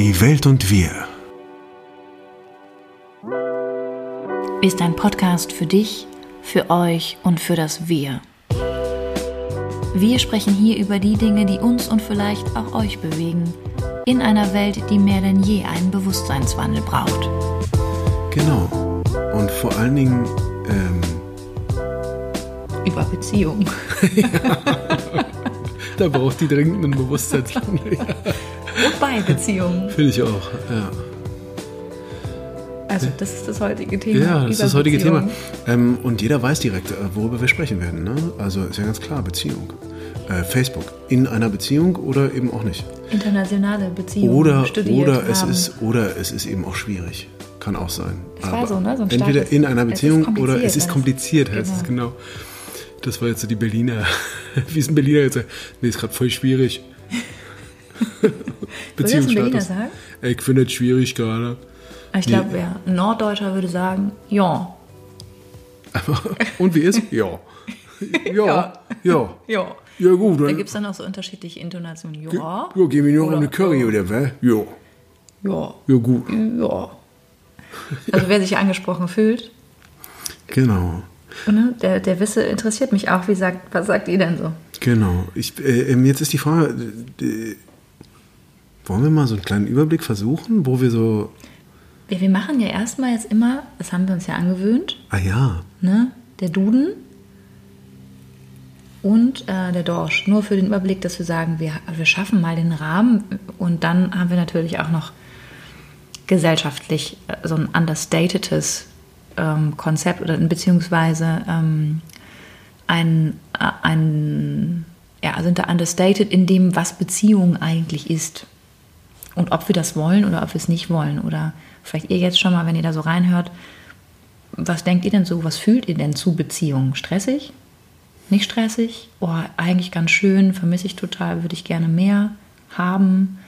Die Welt und wir. Ist ein Podcast für dich, für euch und für das Wir. Wir sprechen hier über die Dinge, die uns und vielleicht auch euch bewegen, in einer Welt, die mehr denn je einen Bewusstseinswandel braucht. Genau. Und vor allen Dingen ähm, Über Beziehung. da braucht die dringend einen Bewusstseinswandel. Und bei Beziehungen. Finde ich auch. Ja, Also das ist das heutige Thema. ja das ist das heutige. Thema. Ähm, und jeder weiß direkt, äh, worüber wir sprechen werden. Ne? Also ist ja ganz klar, Beziehung. Äh, Facebook. In einer Beziehung oder eben auch nicht. Internationale Beziehungen Oder, oder, es haben. ist, oder es ist eben auch schwierig. Kann auch sein. Es war so, ne? So ein entweder in einer es Beziehung oder es ist kompliziert, heißt es Genau. genau. Das war jetzt so die Berliner. Wie ist ein Berliner jetzt? sagt, Nee, ist gerade voll schwierig. Beziehungsstatus. sagen? Ey, Ich finde es schwierig gerade. Ich glaube, ja. ein Norddeutscher würde sagen, ja. Aber, und wie ist? Ja. Ja. Ja. Ja. Ja, gut. Da gibt es dann auch so unterschiedliche Intonationen. Ja. ja, gehen wir noch eine Curry oder was? Ja. Ja. Ja, gut. Ja. Also wer sich angesprochen fühlt, Genau. ne, der, der Wisse interessiert mich auch. Wie sagt, was sagt ihr denn so? Genau. Ich, äh, ähm, jetzt ist die Frage, äh, wollen wir mal so einen kleinen Überblick versuchen, wo wir so, Ja, wir machen ja erstmal jetzt immer, das haben wir uns ja angewöhnt, ah ja, ne? der Duden und äh, der Dorsch. Nur für den Überblick, dass wir sagen, wir, wir schaffen mal den Rahmen und dann haben wir natürlich auch noch gesellschaftlich äh, so ein understatedes ähm, Konzept oder beziehungsweise ähm, ein, äh, ein, ja, sind da understated in dem, was Beziehung eigentlich ist. Und ob wir das wollen oder ob wir es nicht wollen. Oder vielleicht ihr jetzt schon mal, wenn ihr da so reinhört, was denkt ihr denn so, was fühlt ihr denn zu Beziehungen? Stressig? Nicht stressig? Oh, eigentlich ganz schön, vermisse ich total, würde ich gerne mehr haben.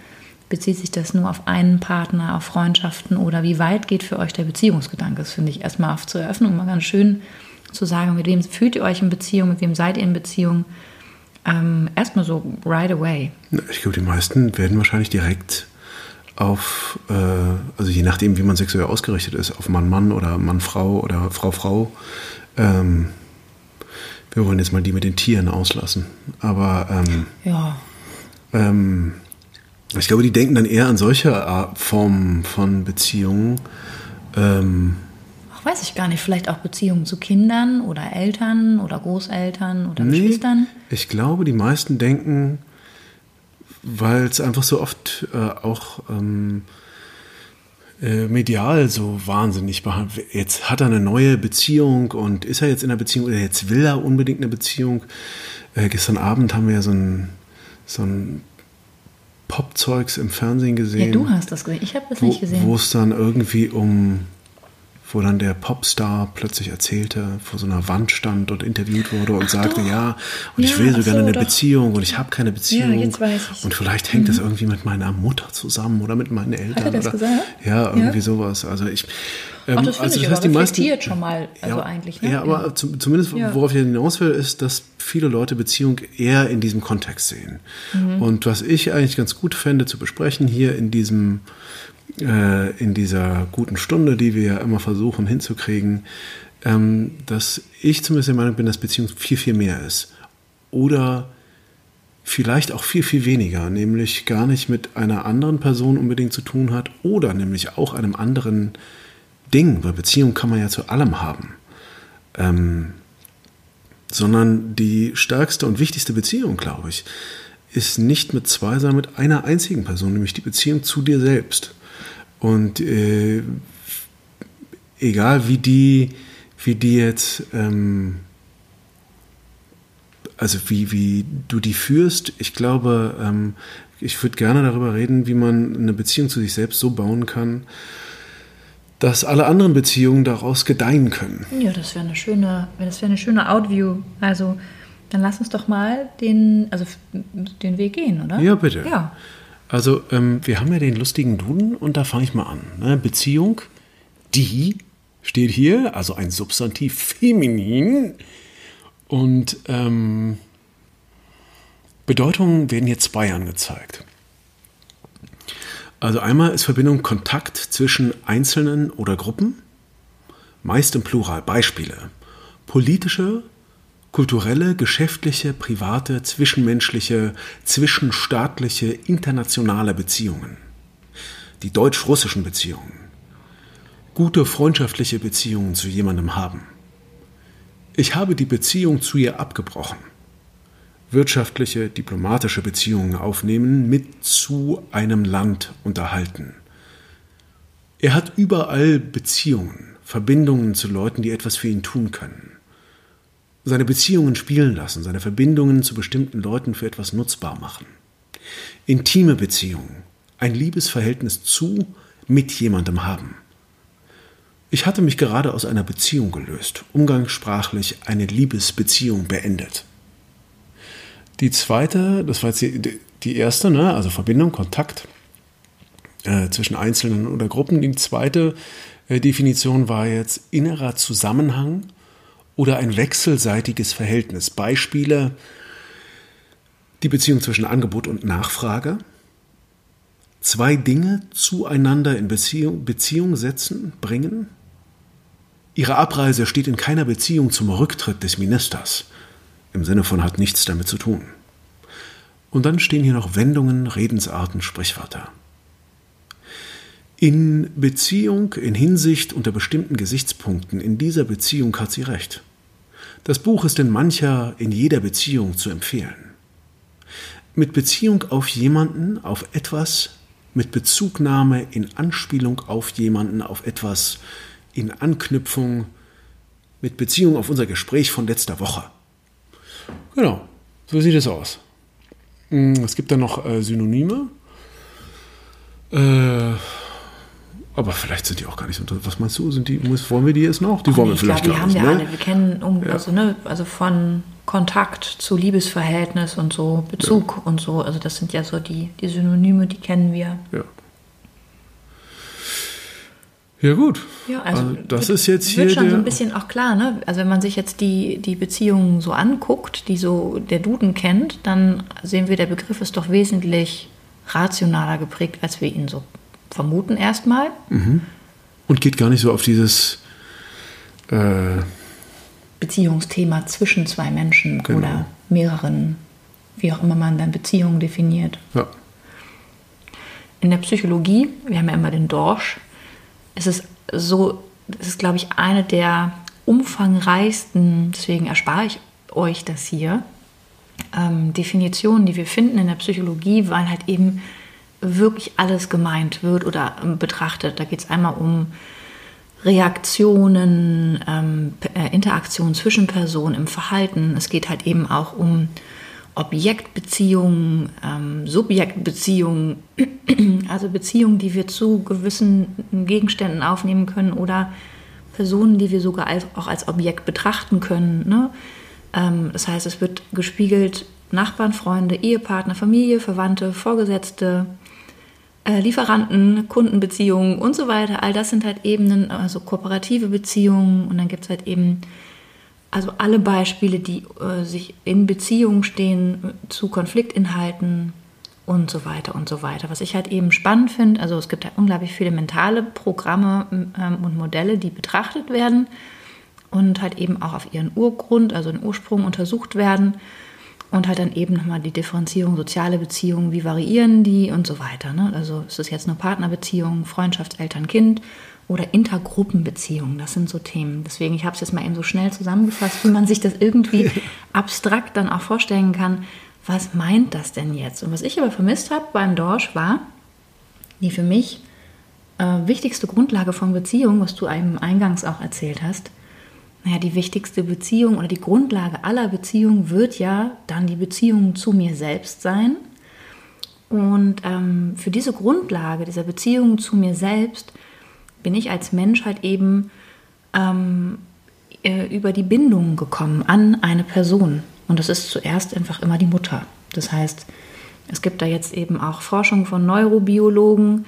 Bezieht sich das nur auf einen Partner, auf Freundschaften oder wie weit geht für euch der Beziehungsgedanke? Das finde ich erstmal auf zur Eröffnung mal ganz schön zu sagen, mit wem fühlt ihr euch in Beziehung, mit wem seid ihr in Beziehung? Ähm, erstmal so right away. Ich glaube, die meisten werden wahrscheinlich direkt auf, äh, also je nachdem, wie man sexuell ausgerichtet ist, auf Mann-Mann oder Mann-Frau oder Frau-Frau. Ähm, wir wollen jetzt mal die mit den Tieren auslassen. Aber ähm, Ja, ähm, ich glaube, die denken dann eher an solche Art- Formen von Beziehungen. Ähm, Ach, weiß ich gar nicht. Vielleicht auch Beziehungen zu Kindern oder Eltern oder Großeltern oder Geschwistern. Ich glaube, die meisten denken, weil es einfach so oft äh, auch ähm, äh, medial so wahnsinnig behandelt. Jetzt hat er eine neue Beziehung und ist er jetzt in einer Beziehung oder jetzt will er unbedingt eine Beziehung. Äh, gestern Abend haben wir ja so ein, so ein Popzeugs im Fernsehen gesehen. Ja, du hast das gesehen. Ich habe das nicht gesehen. Wo es dann irgendwie um, wo dann der Popstar plötzlich erzählte, vor so einer Wand stand und interviewt wurde und sagte, doch. ja, und ich Ja, will so ach gerne eine doch. Beziehung und ich habe keine Beziehung. jetzt weiß ich's. Und vielleicht hängt das irgendwie mit meiner Mutter zusammen oder mit meinen Eltern. er das oder, gesagt? Ja, irgendwie Ja. sowas. Also ich. Ähm, Ach, das also ich das heißt, aber die meisten, schon mal, also eigentlich, ne? Ja, aber Ja. zum- zumindest Ja. worauf ich hinaus will, ist, dass viele Leute Beziehung eher in diesem Kontext sehen. Mhm. Und was ich eigentlich ganz gut fände zu besprechen hier in diesem äh, in dieser guten Stunde, die wir ja immer versuchen hinzukriegen, ähm, dass ich zumindest der Meinung bin, dass Beziehung viel, viel mehr ist. Oder vielleicht auch viel, viel weniger, nämlich gar nicht mit einer anderen Person unbedingt zu tun hat oder nämlich auch einem anderen Ding, weil Beziehung kann man ja zu allem haben. Ähm, sondern die stärkste und wichtigste Beziehung, glaube ich, ist nicht mit zwei, sondern mit einer einzigen Person, nämlich die Beziehung zu dir selbst. Und äh, egal wie die, wie die jetzt, ähm, also wie, wie du die führst, ich glaube, ähm, ich würde gerne darüber reden, wie man eine Beziehung zu sich selbst so bauen kann, dass alle anderen Beziehungen daraus gedeihen können. Ja, das wäre eine schöne, das wäre eine schöne Outview. Also dann lass uns doch mal den, also den Weg gehen, oder? Ja, bitte. Ja. Also, ähm, wir haben ja den lustigen Duden und da fange ich mal an. Ne? Beziehung, die steht hier, also ein Substantiv feminin. Und ähm, Bedeutungen werden hier zwei angezeigt. Also einmal ist Verbindung Kontakt zwischen Einzelnen oder Gruppen, meist im Plural. Beispiele. Politische, kulturelle, geschäftliche, private, zwischenmenschliche, zwischenstaatliche, internationale Beziehungen. Die deutsch-russischen Beziehungen. Gute freundschaftliche Beziehungen zu jemandem haben. Ich habe die Beziehung zu ihr abgebrochen wirtschaftliche, diplomatische Beziehungen aufnehmen, mit zu einem Land unterhalten. Er hat überall Beziehungen, Verbindungen zu Leuten, die etwas für ihn tun können. Seine Beziehungen spielen lassen, seine Verbindungen zu bestimmten Leuten für etwas nutzbar machen. Intime Beziehungen, ein Liebesverhältnis zu, mit jemandem haben. Ich hatte mich gerade aus einer Beziehung gelöst, umgangssprachlich eine Liebesbeziehung beendet. Die zweite, das war jetzt die, die erste, ne? also Verbindung, Kontakt äh, zwischen Einzelnen oder Gruppen. Die zweite äh, Definition war jetzt innerer Zusammenhang oder ein wechselseitiges Verhältnis. Beispiele, die Beziehung zwischen Angebot und Nachfrage. Zwei Dinge zueinander in Beziehung, Beziehung setzen, bringen. Ihre Abreise steht in keiner Beziehung zum Rücktritt des Ministers im Sinne von hat nichts damit zu tun. Und dann stehen hier noch Wendungen, Redensarten, Sprichwörter. In Beziehung, in Hinsicht unter bestimmten Gesichtspunkten, in dieser Beziehung hat sie recht. Das Buch ist in mancher, in jeder Beziehung zu empfehlen. Mit Beziehung auf jemanden, auf etwas, mit Bezugnahme in Anspielung auf jemanden, auf etwas, in Anknüpfung, mit Beziehung auf unser Gespräch von letzter Woche. Genau, so sieht es aus. Mm, es gibt dann noch äh, Synonyme. Äh, aber vielleicht sind die auch gar nicht so. Was meinst du? Sind die, wollen wir die jetzt noch? Die Ach wollen nee, wir vielleicht glaub, die haben nicht, wir ne? alle. Wir kennen um, Ja. also, ne, also von Kontakt zu Liebesverhältnis und so, Bezug und so. Also das sind ja so die, die Synonyme, die kennen wir. Ja. Ja, gut. Ja, also, Also das wird, ist jetzt hier wird schon so ein bisschen auch klar, ne? Also wenn man sich jetzt die, die Beziehungen so anguckt, die so der Duden kennt, dann sehen wir, der Begriff ist doch wesentlich rationaler geprägt, als wir ihn so vermuten erstmal. Und geht gar nicht so auf dieses. Äh, Beziehungsthema zwischen zwei Menschen Genau. oder mehreren, wie auch immer man dann Beziehungen definiert. ja. In der Psychologie, wir haben ja immer den Dorsch, ist es so, es ist, glaube ich, eine der umfangreichsten, deswegen erspare ich euch das hier, ähm, Definitionen, die wir finden in der Psychologie, weil halt eben wirklich alles gemeint wird oder ähm, betrachtet. Da geht es einmal um Reaktionen, ähm, äh, Interaktion zwischen Personen im Verhalten. Es geht halt eben auch um Objektbeziehungen, ähm, Subjektbeziehungen, also Beziehungen, die wir zu gewissen Gegenständen aufnehmen können oder Personen, die wir sogar als, auch als Objekt betrachten können. Ne? Ähm, das heißt, es wird gespiegelt Nachbarn, Freunde, Ehepartner, Familie, Verwandte, Vorgesetzte, Lieferanten, Kundenbeziehungen und so weiter. All das sind halt Ebenen, also kooperative Beziehungen und dann gibt es halt eben also alle Beispiele, die äh, sich in Beziehung stehen äh, zu Konfliktinhalten und so weiter und so weiter. Was ich halt eben spannend finde, also es gibt halt unglaublich viele mentale Programme ähm, und Modelle, die betrachtet werden und halt eben auch auf ihren Urgrund, also den Ursprung untersucht werden und halt dann eben nochmal die Differenzierung soziale Beziehungen, wie variieren die und so weiter. Ne? Also ist es jetzt eine Partnerbeziehung, Freundschaft, Eltern, Kind oder Intergruppenbeziehungen, das sind so Themen. Deswegen, ich habe es jetzt mal eben so schnell zusammengefasst, wie man sich das irgendwie abstrakt dann auch vorstellen kann, was meint das denn jetzt? Und was ich aber vermisst habe beim Dorsch war, die für mich äh, wichtigste Grundlage von Beziehung, was du einem eingangs auch erzählt hast, naja, die wichtigste Beziehung oder die Grundlage aller Beziehungen wird ja dann die Beziehung zu mir selbst sein. Und ähm, für diese Grundlage dieser Beziehung zu mir selbst bin ich als Mensch halt eben ähm, äh, über die Bindung gekommen an eine Person. Und das ist zuerst einfach immer die Mutter. Das heißt, es gibt da jetzt eben auch Forschung von Neurobiologen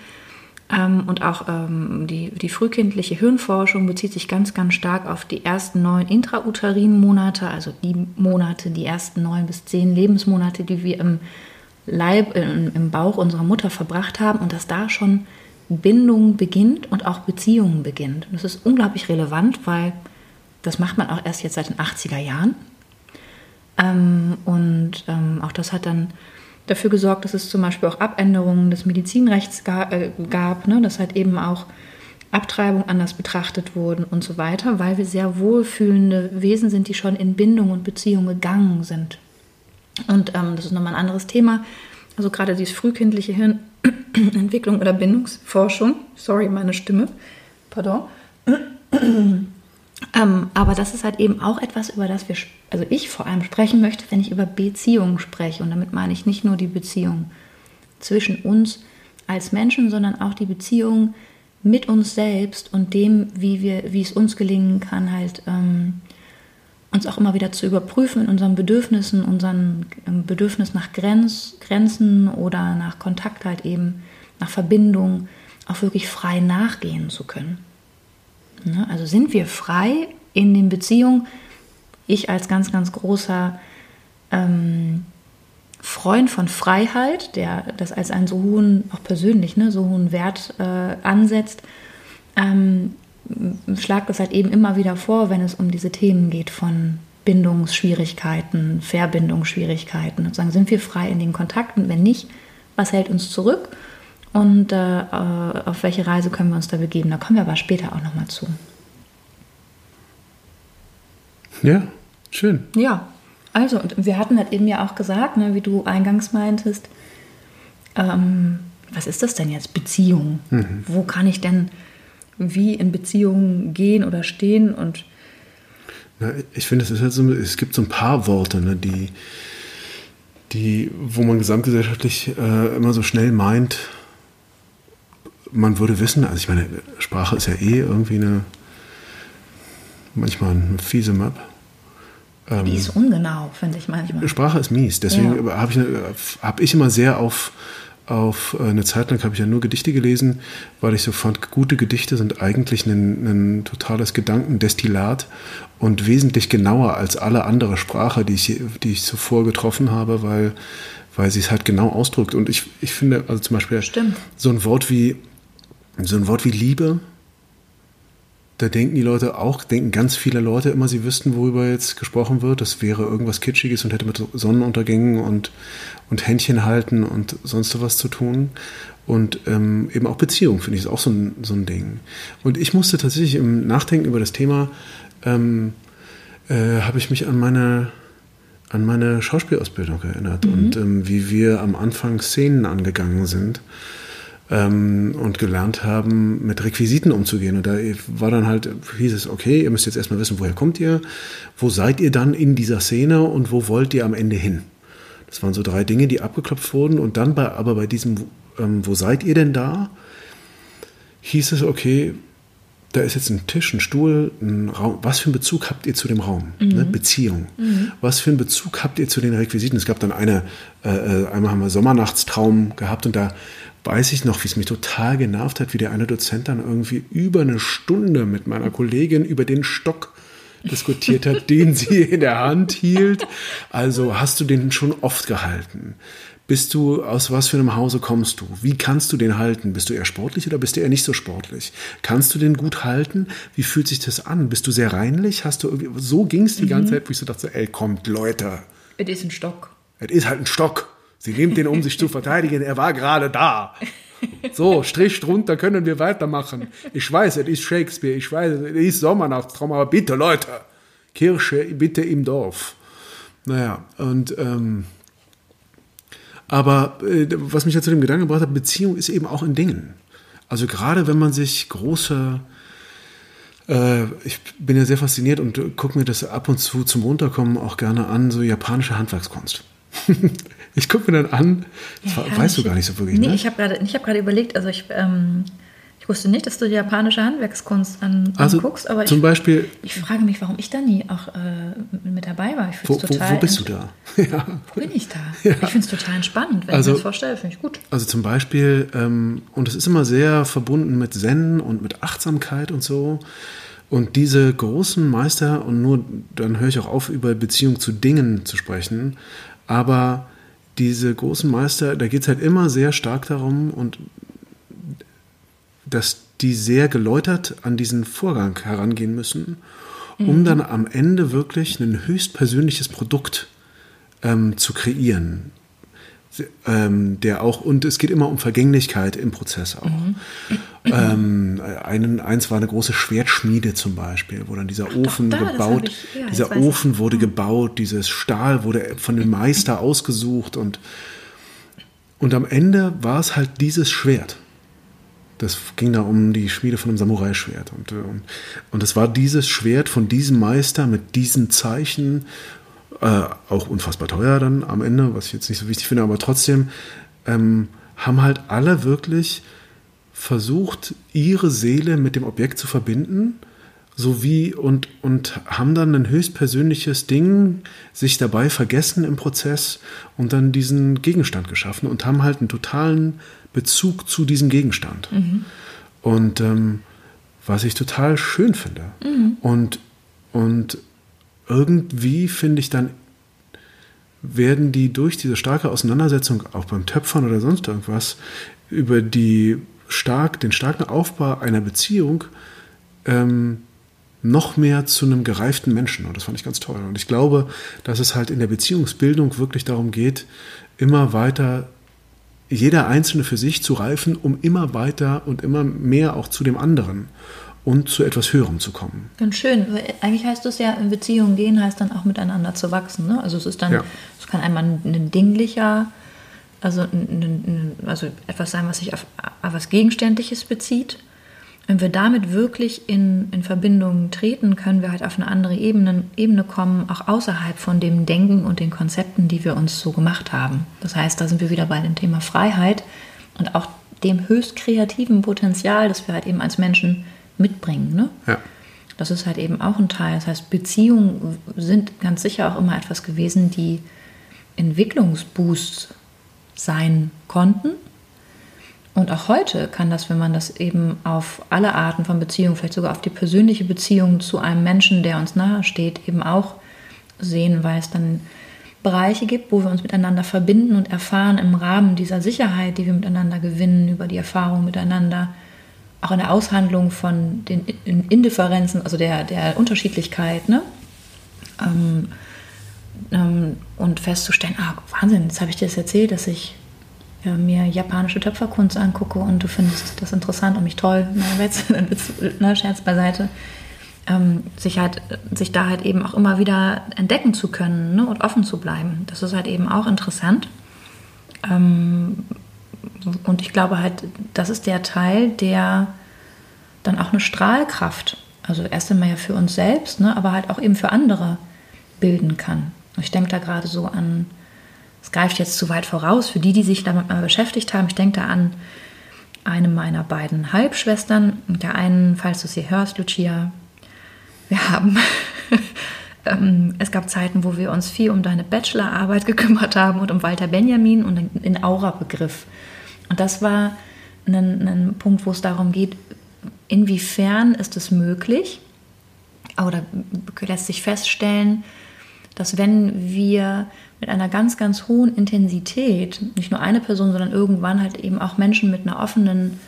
und auch ähm, die, die frühkindliche Hirnforschung bezieht sich ganz, ganz stark auf die ersten neun intrauterinen Monate, also die Monate, die ersten neun bis zehn Lebensmonate, die wir im Leib, im Bauch unserer Mutter verbracht haben und dass da schon Bindung beginnt und auch Beziehungen beginnt. Und das ist unglaublich relevant, weil das macht man auch erst jetzt seit den 80er Jahren. Ähm, und ähm, auch das hat dann dafür gesorgt, dass es zum Beispiel auch Abänderungen des Medizinrechts äh, gab, ne? dass halt eben auch Abtreibung anders betrachtet wurden und so weiter, weil wir sehr wohlfühlende Wesen sind, die schon in Bindung und Beziehung gegangen sind. Und ähm, das ist nochmal ein anderes Thema. Also gerade diese frühkindliche Hirnentwicklung oder Bindungsforschung. Sorry, meine Stimme. Pardon. Ähm, aber das ist halt eben auch etwas, über das wir, also ich vor allem sprechen möchte, wenn ich über Beziehungen spreche. Und damit meine ich nicht nur die Beziehung zwischen uns als Menschen, sondern auch die Beziehung mit uns selbst und dem, wie, wir, wie es uns gelingen kann, halt ähm, uns auch immer wieder zu überprüfen in unseren Bedürfnissen, unseren ähm, Bedürfnis nach Grenz, Grenzen oder nach Kontakt halt eben, nach Verbindung, auch wirklich frei nachgehen zu können. Ne? Also sind wir frei in den Beziehungen? Ich als ganz, ganz großer ähm, Freund von Freiheit, der das als einen so hohen, auch persönlich, ne, so hohen Wert äh, ansetzt, ähm, schlagt es halt eben immer wieder vor, wenn es um diese Themen geht von Bindungsschwierigkeiten, Verbindungsschwierigkeiten. Und sagen, sind wir frei in den Kontakten? Wenn nicht, was hält uns zurück? Und äh, äh auf welche Reise können wir uns da begeben? Da kommen wir aber später auch nochmal zu. Ja, schön. Ja, also, wir hatten halt eben ja auch gesagt, ne, wie du eingangs meintest, ähm, was ist das denn jetzt? Beziehung. Mhm. Wo kann ich denn wie in Beziehungen gehen oder stehen? Und Na, ich finde, es halt so, es gibt so ein paar Worte, ne, die, die, wo man gesamtgesellschaftlich äh, immer so schnell meint, man würde wissen, also ich meine, Sprache ist ja eh irgendwie eine manchmal eine fiese Map. Ähm, die ist ungenau, finde ich manchmal. Sprache ist mies. Deswegen ja. habe ich, hab ich immer sehr auf, auf äh, eine Zeit lang habe ich ja nur Gedichte gelesen, weil ich so fand, gute Gedichte sind eigentlich ein, ein totales Gedankendestillat und wesentlich genauer als alle andere Sprache, die ich, die ich zuvor getroffen habe, weil, weil sie es halt genau ausdrückt. Und ich, ich finde, also zum Beispiel Stimmt. so ein Wort wie so ein Wort wie Liebe da denken die Leute auch, denken ganz viele Leute immer, sie wüssten, worüber jetzt gesprochen wird. Das wäre irgendwas Kitschiges und hätte mit Sonnenuntergängen und, und Händchen halten und sonst was zu tun. Und ähm, eben auch Beziehung, finde ich, ist auch so ein, so ein Ding. Und ich musste tatsächlich im Nachdenken über das Thema, ähm, äh, habe ich mich an meine, an meine Schauspielausbildung erinnert mhm. und ähm, wie wir am Anfang Szenen angegangen sind ähm, und gelernt haben, mit Requisiten umzugehen. Und da war dann halt, hieß es, okay, ihr müsst jetzt erstmal wissen, woher kommt ihr, wo seid ihr dann in dieser Szene und wo wollt ihr am Ende hin? Das waren so drei Dinge, die abgeklopft wurden. Und dann bei, aber bei diesem, ähm, wo seid ihr denn da, hieß es, okay, da ist jetzt ein Tisch, ein Stuhl, ein Raum. Was für einen Bezug habt ihr zu dem Raum? Mhm. Ne? Beziehung. Mhm. Was für einen Bezug habt ihr zu den Requisiten? Es gab dann eine, äh, äh einmal haben wir Sommernachtstraum gehabt und da weiß ich noch, wie es mich total genervt hat, wie der eine Dozent dann irgendwie über eine Stunde mit meiner Kollegin über den Stock diskutiert hat, den sie in der Hand hielt. Also hast du den schon oft gehalten? Bist du, aus was für einem Hause kommst du? Wie kannst du den halten? Bist du eher sportlich oder bist du eher nicht so sportlich? Kannst du den gut halten? Wie fühlt sich das an? Bist du sehr reinlich? Hast du irgendwie, so ging es die mhm. ganze Zeit, wo ich so dachte, ey, kommt, Leute. Es ist ein Stock. Es ist halt ein Stock. Sie nimmt den, um sich zu verteidigen. Er war gerade da. So, Strich drunter können wir weitermachen. Ich weiß, es ist Shakespeare, ich weiß, es ist Sommernachtstraum, aber bitte, Leute, Kirche bitte im Dorf. Naja, und ähm, aber äh, was mich ja zu dem Gedanken gebracht hat, Beziehung ist eben auch in Dingen. Also gerade wenn man sich große äh, ich bin ja sehr fasziniert und gucke mir das ab und zu zum Runterkommen auch gerne an, so japanische Handwerkskunst. Ich gucke mir dann an, das ja, weißt du gar nicht so wirklich. Nee, ne? ich habe gerade hab überlegt, also ich, ähm, ich wusste nicht, dass du die japanische Handwerkskunst an, also anguckst, aber zum ich, Beispiel, ich frage mich, warum ich da nie auch äh, mit dabei war. Ich wo, total wo, wo bist du da? ja. Wo bin ich da? Ja. Ich finde es total spannend, wenn also, ich mir das vorstelle, finde ich gut. Also zum Beispiel, ähm, und es ist immer sehr verbunden mit Zen und mit Achtsamkeit und so. Und diese großen Meister, und nur dann höre ich auch auf, über Beziehung zu Dingen zu sprechen, aber diese großen Meister, da geht es halt immer sehr stark darum und dass die sehr geläutert an diesen Vorgang herangehen müssen, um mhm. dann am Ende wirklich ein höchstpersönliches Produkt ähm, zu kreieren. Ähm, der auch, und es geht immer um Vergänglichkeit im Prozess auch. Mhm. Ähm, einen, eins war eine große Schwertschmiede zum Beispiel, wo dann dieser Ofen da, gebaut, ich, ja, dieser Ofen ich. wurde gebaut, dieses Stahl wurde von dem Meister ausgesucht und, und am Ende war es halt dieses Schwert. Das ging da um die Schmiede von einem Samurai-Schwert. Und, äh, und, und es war dieses Schwert von diesem Meister mit diesen Zeichen, äh, auch unfassbar teuer dann am Ende, was ich jetzt nicht so wichtig finde, aber trotzdem ähm, haben halt alle wirklich versucht, ihre Seele mit dem Objekt zu verbinden sowie und, und haben dann ein höchstpersönliches Ding sich dabei vergessen im Prozess und dann diesen Gegenstand geschaffen und haben halt einen totalen Bezug zu diesem Gegenstand. Mhm. Und ähm, was ich total schön finde. Mhm. Und, und irgendwie finde ich dann, werden die durch diese starke Auseinandersetzung, auch beim Töpfern oder sonst irgendwas, über die stark, den starken Aufbau einer Beziehung ähm, noch mehr zu einem gereiften Menschen. Und das fand ich ganz toll. Und ich glaube, dass es halt in der Beziehungsbildung wirklich darum geht, immer weiter jeder Einzelne für sich zu reifen, um immer weiter und immer mehr auch zu dem anderen und zu etwas Höherem zu kommen. Ganz schön. Eigentlich heißt es ja, in Beziehungen gehen heißt dann auch miteinander zu wachsen. Ne? Also es ist dann, ja. es kann einmal ein dinglicher, also, ein, also etwas sein, was sich auf, auf was Gegenständliches bezieht. Wenn wir damit wirklich in, in Verbindung treten, können wir halt auf eine andere Ebene, Ebene kommen, auch außerhalb von dem Denken und den Konzepten, die wir uns so gemacht haben. Das heißt, da sind wir wieder bei dem Thema Freiheit und auch dem höchst kreativen Potenzial, das wir halt eben als Menschen mitbringen. Ne? Ja. Das ist halt eben auch ein Teil. Das heißt, Beziehungen sind ganz sicher auch immer etwas gewesen, die Entwicklungsboosts sein konnten und auch heute kann das, wenn man das eben auf alle Arten von Beziehungen, vielleicht sogar auf die persönliche Beziehung zu einem Menschen, der uns nahe steht, eben auch sehen, weil es dann Bereiche gibt, wo wir uns miteinander verbinden und erfahren im Rahmen dieser Sicherheit, die wir miteinander gewinnen, über die Erfahrung miteinander, auch in der Aushandlung von den Indifferenzen, also der, der Unterschiedlichkeit, ne? Ähm, ähm, und festzustellen, ah, Wahnsinn, jetzt habe ich dir das erzählt, dass ich ja, mir japanische Töpferkunst angucke und du findest das interessant und mich toll, na, Witz, ne, Scherz beiseite, ähm, sich, halt, sich da halt eben auch immer wieder entdecken zu können ne, und offen zu bleiben. Das ist halt eben auch interessant. Ähm, und ich glaube halt, das ist der Teil, der dann auch eine Strahlkraft, also erst einmal ja für uns selbst, ne, aber halt auch eben für andere bilden kann. Ich denke da gerade so an es greift jetzt zu weit voraus für die, die sich damit mal beschäftigt haben. Ich denke da an eine meiner beiden Halbschwestern. Mit der einen, falls du sie hörst, Lucia, wir haben, ähm, es gab Zeiten, wo wir uns viel um deine Bachelorarbeit gekümmert haben und um Walter Benjamin und den Aura-Begriff. Und das war ein, ein Punkt, wo es darum geht, inwiefern ist es möglich oder lässt sich feststellen, dass wenn wir mit einer ganz, ganz hohen Intensität, nicht nur eine Person, sondern irgendwann halt eben auch Menschen mit einer offenen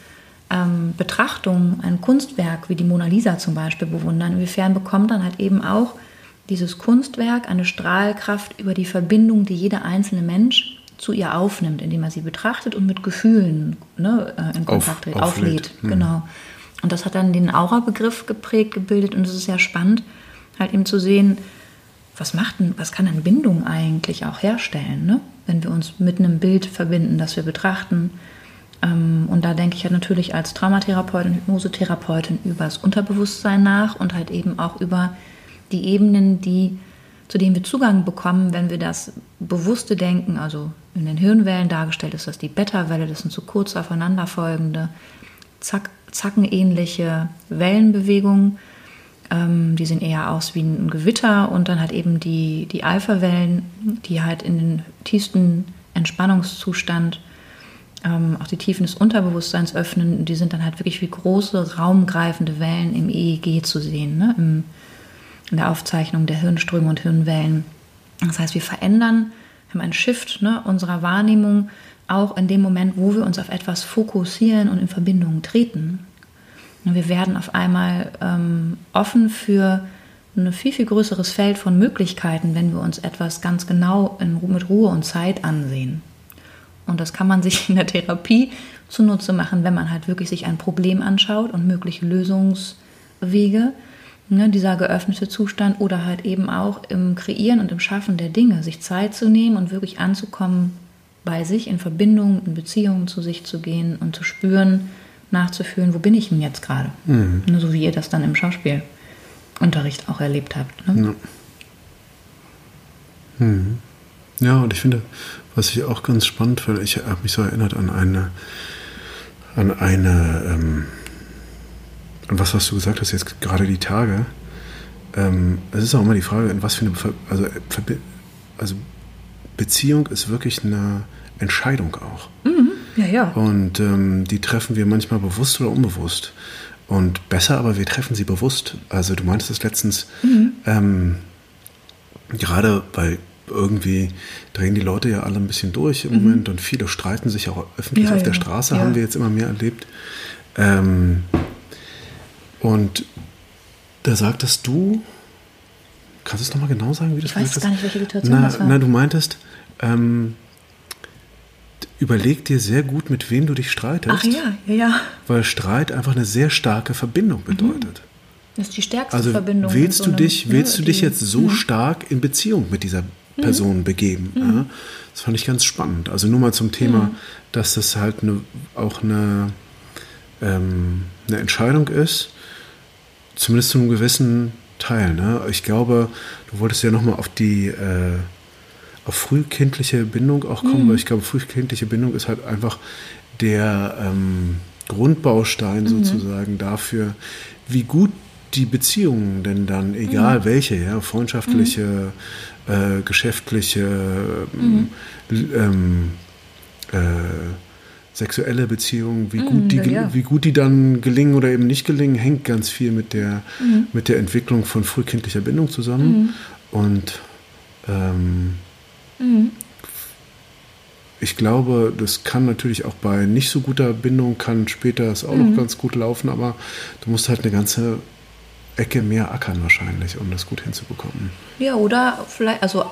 ähm, Betrachtung, ein Kunstwerk wie die Mona Lisa zum Beispiel bewundern, inwiefern bekommt dann halt eben auch dieses Kunstwerk eine Strahlkraft über die Verbindung, die jeder einzelne Mensch zu ihr aufnimmt, indem er sie betrachtet und mit Gefühlen ne, äh, in Kontakt tritt, Auf, auflädt. Hm. Genau. Und das hat dann den Aura-Begriff geprägt, gebildet und es ist sehr spannend, halt eben zu sehen, was macht denn, was kann denn Bindung eigentlich auch herstellen, ne? wenn wir uns mit einem Bild verbinden, das wir betrachten. Ähm, und da denke ich halt natürlich als Traumatherapeutin, Hypnosetherapeutin über das Unterbewusstsein nach und halt eben auch über die Ebenen, die, zu denen wir Zugang bekommen, wenn wir das bewusste Denken, also in den Hirnwellen dargestellt ist das die Beta-Welle, das sind so kurz aufeinanderfolgende, zack, zackenähnliche Wellenbewegungen ähm, die sehen eher aus wie ein Gewitter und dann halt eben die, die Alpha-Wellen, die halt in den tiefsten Entspannungszustand ähm, auch die Tiefen des Unterbewusstseins öffnen. Die sind dann halt wirklich wie große, raumgreifende Wellen im EEG zu sehen, ne? Im, in der Aufzeichnung der Hirnströme und Hirnwellen. Das heißt, wir verändern, haben einen Shift ne, unserer Wahrnehmung auch in dem Moment, wo wir uns auf etwas fokussieren und in Verbindung treten. Wir werden auf einmal ähm, offen für ein viel, viel größeres Feld von Möglichkeiten, wenn wir uns etwas ganz genau in, mit Ruhe und Zeit ansehen. Und das kann man sich in der Therapie zunutze machen, wenn man halt wirklich sich ein Problem anschaut und mögliche Lösungswege, ne, dieser geöffnete Zustand oder halt eben auch im Kreieren und im Schaffen der Dinge, sich Zeit zu nehmen und wirklich anzukommen bei sich, in Verbindung, in Beziehungen zu sich zu gehen und zu spüren, nachzufühlen, wo bin ich denn jetzt gerade? Mhm. Ne, so wie ihr das dann im Schauspielunterricht auch erlebt habt. Ne? Ja. Mhm. ja, und ich finde, was ich auch ganz spannend finde, ich habe mich so erinnert an eine, an eine, ähm, was, was du gesagt hast jetzt gerade die Tage. Ähm, es ist auch immer die Frage, in was für eine, Ver also, also Beziehung ist wirklich eine Entscheidung auch. Mhm. Ja, ja. Und ähm, die treffen wir manchmal bewusst oder unbewusst. Und besser, aber wir treffen sie bewusst. Also du meintest es letztens, mhm. ähm, gerade bei irgendwie drehen die Leute ja alle ein bisschen durch im mhm. Moment und viele streiten sich auch öffentlich ja, auf der Straße, haben wir jetzt immer mehr erlebt. Ähm, und da sagtest du, kannst du es nochmal genau sagen, wie das Ich weiß gar nicht, welche Situation na, das war. Na, du meintest, ähm, überleg dir sehr gut, mit wem du dich streitest. Ach ja, ja, ja. Weil Streit einfach eine sehr starke Verbindung mhm. bedeutet. Das ist die stärkste also Verbindung. Willst so du dich, willst du dich jetzt so mhm. stark in Beziehung mit dieser Person mhm. begeben. Mhm. Ja? Das fand ich ganz spannend. Also nur mal zum Thema, mhm. dass das halt eine, auch eine, ähm, eine Entscheidung ist, zumindest zu einem gewissen Teil. Ne? Ich glaube, du wolltest ja nochmal auf die äh, auf frühkindliche Bindung auch kommen, mhm. weil ich glaube, frühkindliche Bindung ist halt einfach der ähm, Grundbaustein mhm. sozusagen dafür, wie gut die Beziehungen denn dann, egal mhm. welche, ja, freundschaftliche, äh, geschäftliche, mhm. ähm, äh, sexuelle Beziehungen, wie, mhm, gut die, ja. wie gut die dann gelingen oder eben nicht gelingen, hängt ganz viel mit der, mhm. mit der Entwicklung von frühkindlicher Bindung zusammen. Mhm. Und ähm, mhm. ich glaube, das kann natürlich auch bei nicht so guter Bindung, kann später es auch noch mhm. ganz gut laufen, aber du musst halt eine ganze Ecke mehr ackern wahrscheinlich, um das gut hinzubekommen. Ja, oder vielleicht, also,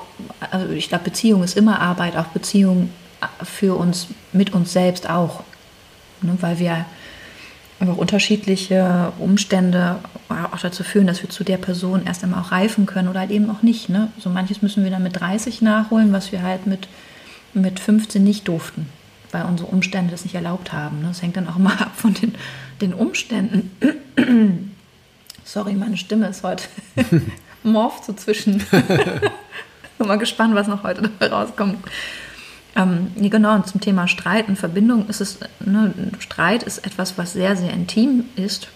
also ich glaube, Beziehung ist immer Arbeit, auch Beziehung für uns, mit uns selbst auch. Ne, weil wir einfach unterschiedliche Umstände auch dazu führen, dass wir zu der Person erst einmal auch reifen können oder halt eben auch nicht. Ne? So manches müssen wir dann mit 30 nachholen, was wir halt mit, mit 15 nicht durften, weil unsere Umstände das nicht erlaubt haben. Ne? Das hängt dann auch mal ab von den, den Umständen. Sorry, meine Stimme ist heute morpht so zwischen. Bin mal gespannt, was noch heute dabei rauskommt. Ähm, genau, und zum Thema Streit und Verbindung ist es, ne, Streit ist etwas, was sehr, sehr intim ist,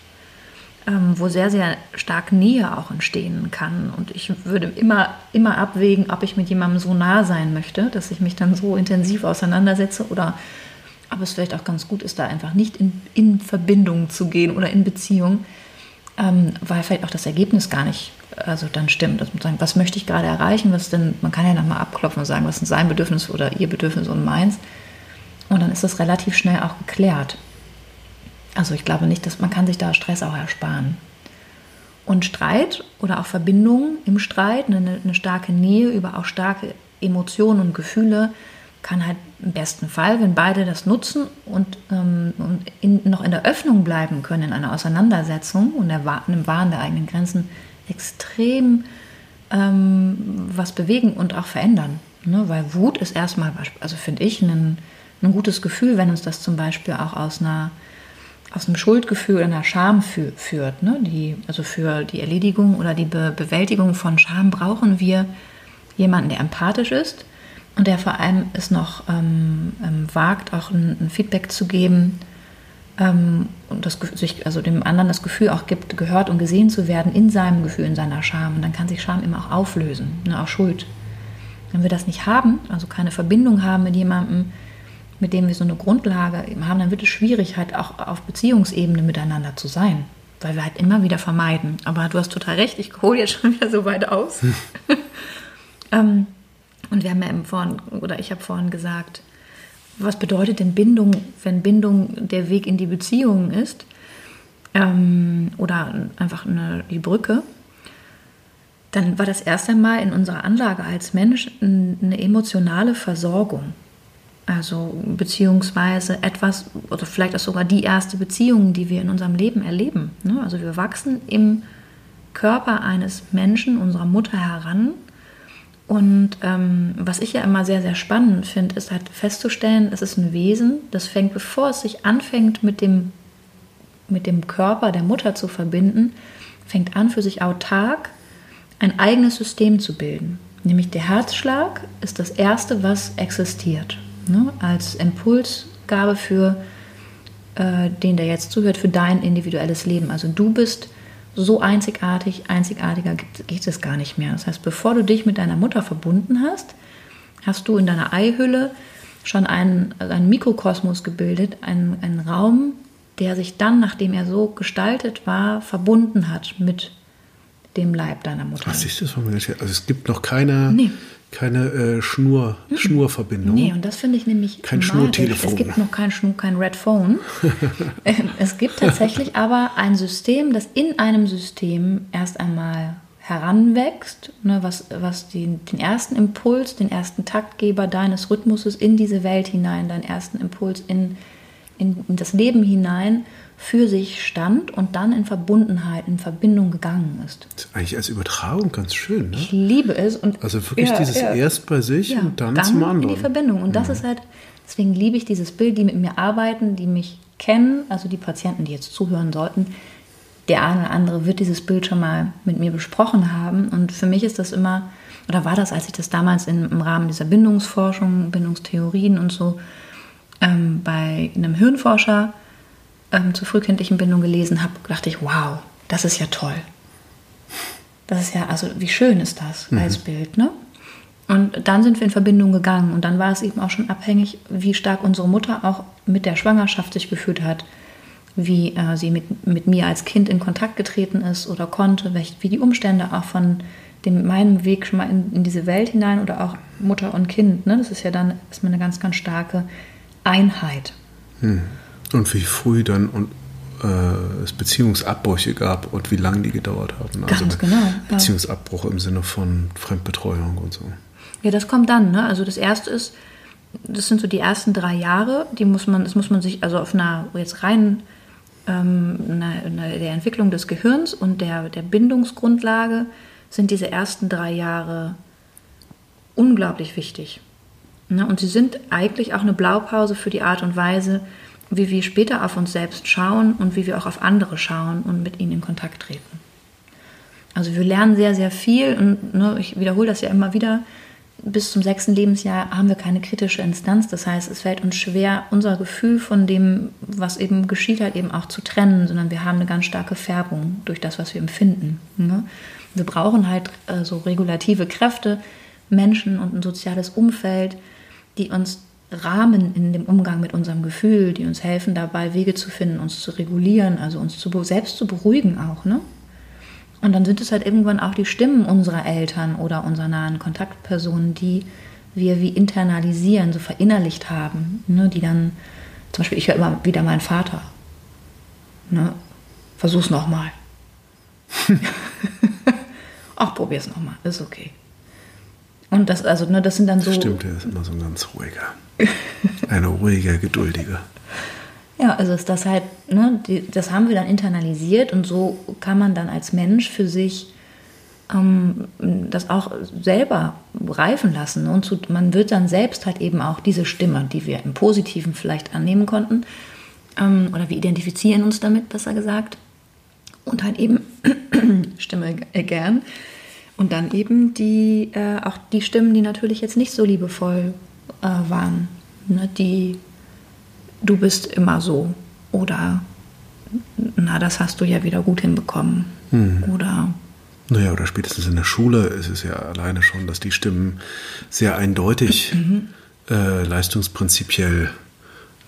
ähm, wo sehr, sehr stark Nähe auch entstehen kann. Und ich würde immer, immer abwägen, ob ich mit jemandem so nah sein möchte, dass ich mich dann so intensiv auseinandersetze oder ob es vielleicht auch ganz gut ist, da einfach nicht in, in Verbindung zu gehen oder in Beziehung, ähm, weil vielleicht auch das Ergebnis gar nicht also dann stimmt. Man sagen, was möchte ich gerade erreichen? Was denn, man kann ja nochmal abklopfen und sagen, was ist sein Bedürfnis oder ihr Bedürfnis und meins. Und dann ist das relativ schnell auch geklärt. Also ich glaube nicht, dass man kann sich da Stress auch ersparen. Und Streit oder auch Verbindung im Streit, eine, eine starke Nähe über auch starke Emotionen und Gefühle, kann halt im besten Fall, wenn beide das nutzen und, ähm, und in, noch in der Öffnung bleiben können in einer Auseinandersetzung und im Wahren der eigenen Grenzen, extrem ähm, was bewegen und auch verändern. Ne? Weil Wut ist erstmal, also finde ich, ein, ein gutes Gefühl, wenn uns das zum Beispiel auch aus einer aus einem Schuldgefühl oder einer Scham fü führt. Ne? Die, also für die Erledigung oder die Be Bewältigung von Scham brauchen wir jemanden, der empathisch ist und der vor allem es noch ähm, ähm, wagt, auch ein, ein, Feedback zu geben ähm, und das, sich, also dem anderen das Gefühl auch gibt, gehört und gesehen zu werden in seinem Gefühl, in seiner Scham. Und dann kann sich Scham immer auch auflösen, ne, auch Schuld. Wenn wir das nicht haben, also keine Verbindung haben mit jemandem, mit dem wir so eine Grundlage haben, dann wird es schwierig, halt auch auf Beziehungsebene miteinander zu sein, weil wir halt immer wieder vermeiden. Aber du hast total recht, ich hole jetzt schon wieder so weit aus. ähm, Und wir haben ja vorhin, oder ich habe vorhin gesagt, was bedeutet denn Bindung, wenn Bindung der Weg in die Beziehung ist? Ähm, oder einfach eine, die Brücke? Dann war das erste Mal in unserer Anlage als Mensch eine emotionale Versorgung. Also beziehungsweise etwas, oder vielleicht auch sogar die erste Beziehung, die wir in unserem Leben erleben. Ne? Also wir wachsen im Körper eines Menschen, unserer Mutter heran und ähm, was ich ja immer sehr, sehr spannend finde, ist halt festzustellen, es ist ein Wesen, das fängt, bevor es sich anfängt, mit dem, mit dem Körper der Mutter zu verbinden, fängt an, für sich autark ein eigenes System zu bilden. Nämlich der Herzschlag ist das Erste, was existiert. Ne? Als Impulsgabe für äh, den, der jetzt zuhört, für dein individuelles Leben. Also du bist so einzigartig, einzigartiger geht es gar nicht mehr. Das heißt, bevor du dich mit deiner Mutter verbunden hast, hast du in deiner Eihülle schon einen, also einen Mikrokosmos gebildet, einen, einen Raum, der sich dann, nachdem er so gestaltet war, verbunden hat mit dem Leib deiner Mutter. Was ist das von mir? Also es gibt noch keine, nee. Keine äh, Schnur, mhm. Schnurverbindung. Nee, und das finde ich nämlich kein Schnurtelefon. Es gibt noch kein Schnur, kein Red Phone. Ähm, es gibt tatsächlich aber ein System, das in einem System erst einmal heranwächst, ne, was, was den, den ersten Impuls, den ersten Taktgeber deines Rhythmuses in diese Welt hinein, deinen ersten Impuls in, in, in das Leben hinein für sich stand und dann in Verbundenheit, in Verbindung gegangen ist. Das ist eigentlich als Übertragung ganz schön. Ne? Ich liebe es. Und also wirklich ja, dieses ja. erst bei sich ja, und dann, dann zum anderen. in die Verbindung. Und das ist halt, deswegen liebe ich dieses Bild, die mit mir arbeiten, die mich kennen, also die Patienten, die jetzt zuhören sollten. Der eine oder andere wird dieses Bild schon mal mit mir besprochen haben. Und für mich ist das immer, oder war das, als ich das damals in, im Rahmen dieser Bindungsforschung, Bindungstheorien und so ähm, bei einem Hirnforscher ähm, zur frühkindlichen Bindung gelesen habe, dachte ich, wow, das ist ja toll. Das ist ja, also wie schön ist das mhm. als Bild, ne? Und dann sind wir in Verbindung gegangen und dann war es eben auch schon abhängig, wie stark unsere Mutter auch mit der Schwangerschaft sich gefühlt hat, wie äh, sie mit, mit mir als Kind in Kontakt getreten ist oder konnte, welch, wie die Umstände auch von dem, meinem Weg schon mal in, in diese Welt hinein oder auch Mutter und Kind. Ne? Das ist ja dann erstmal eine ganz, ganz starke Einheit. Hm. Und wie früh dann und äh, es Beziehungsabbrüche gab und wie lange die gedauert haben. Also Ganz genau. Ja. Beziehungsabbruch im Sinne von Fremdbetreuung und so. Ja, das kommt dann. Ne? Also das erste ist, das sind so die ersten drei Jahre, die muss man, das muss man sich also auf einer jetzt rein ähm, eine, eine, der Entwicklung des Gehirns und der, der Bindungsgrundlage sind diese ersten drei Jahre unglaublich wichtig. Ne? Und sie sind eigentlich auch eine Blaupause für die Art und Weise, wie wir später auf uns selbst schauen und wie wir auch auf andere schauen und mit ihnen in Kontakt treten. Also wir lernen sehr, sehr viel und ne, ich wiederhole das ja immer wieder. Bis zum sechsten Lebensjahr haben wir keine kritische Instanz. Das heißt, es fällt uns schwer, unser Gefühl von dem, was eben geschieht, halt eben auch zu trennen, sondern wir haben eine ganz starke Färbung durch das, was wir empfinden. Ne? Wir brauchen halt äh, so regulative Kräfte, Menschen und ein soziales Umfeld, die uns Rahmen in dem Umgang mit unserem Gefühl, die uns helfen dabei, Wege zu finden, uns zu regulieren, also uns zu, selbst zu beruhigen auch. Ne? Und dann sind es halt irgendwann auch die Stimmen unserer Eltern oder unserer nahen Kontaktpersonen, die wir wie internalisieren, so verinnerlicht haben, ne? die dann, zum Beispiel, ich höre immer wieder meinen Vater. Ne? Versuch's nochmal. Ach, probier's nochmal, ist okay. Und das, also, ne, das sind dann so. Stimmt, er ist immer so ein ganz ruhiger. Ein ruhiger, geduldiger. Ja, also ist das halt, ne, die, das haben wir dann internalisiert und so kann man dann als Mensch für sich ähm, das auch selber reifen lassen. Und zu, man wird dann selbst halt eben auch diese Stimme, die wir im Positiven vielleicht annehmen konnten, ähm, oder wir identifizieren uns damit, besser gesagt, und halt eben, Stimme gern, und dann eben die, äh, auch die Stimmen, die natürlich jetzt nicht so liebevoll äh, waren. Ne? Die, du bist immer so. Oder, na, das hast du ja wieder gut hinbekommen. Hm. Oder. Naja, oder spätestens in der Schule ist es ja alleine schon, dass die Stimmen sehr eindeutig mhm. äh, leistungsprinzipiell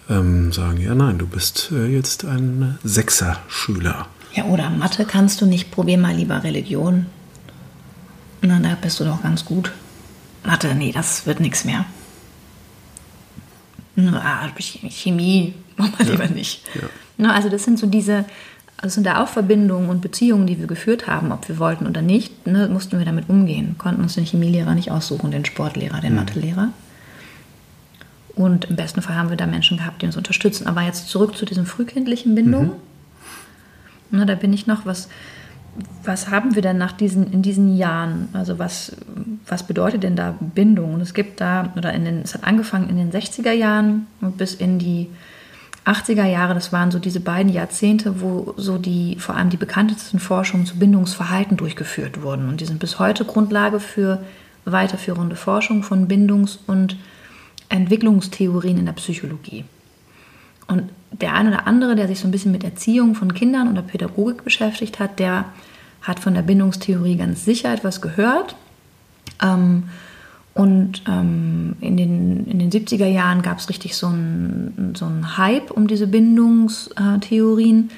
ähm, sagen, ja nein, du bist äh, jetzt ein Sechser-Schüler. Ja, oder Mathe kannst du nicht, probier mal lieber Religion. Na, da bist du doch ganz gut. hatte, nee, das wird nichts mehr. Ah, Chemie, machen wir lieber nicht. Ja. Also das sind so diese, das sind da auch Verbindungen und Beziehungen, die wir geführt haben, ob wir wollten oder nicht, ne, mussten wir damit umgehen. Konnten uns den Chemielehrer nicht aussuchen, den Sportlehrer, den mhm. Mathelehrer. Und im besten Fall haben wir da Menschen gehabt, die uns unterstützen. Aber jetzt zurück zu diesen frühkindlichen Bindungen. Mhm. Na, da bin ich noch, was, was haben wir denn nach diesen, in diesen Jahren? Also was, was bedeutet denn da Bindung? Und es gibt da, oder in den, es hat angefangen in den 60er Jahren und bis in die 80er Jahre, das waren so diese beiden Jahrzehnte, wo so die, vor allem die bekanntesten Forschungen zu Bindungsverhalten durchgeführt wurden. Und die sind bis heute Grundlage für weiterführende Forschung von Bindungs- und Entwicklungstheorien in der Psychologie. Und der eine oder andere, der sich so ein bisschen mit Erziehung von Kindern oder Pädagogik beschäftigt hat, der hat von der Bindungstheorie ganz sicher etwas gehört. Ähm, und ähm, in, den, in den 70er Jahren gab es richtig so einen so Hype um diese Bindungstheorien.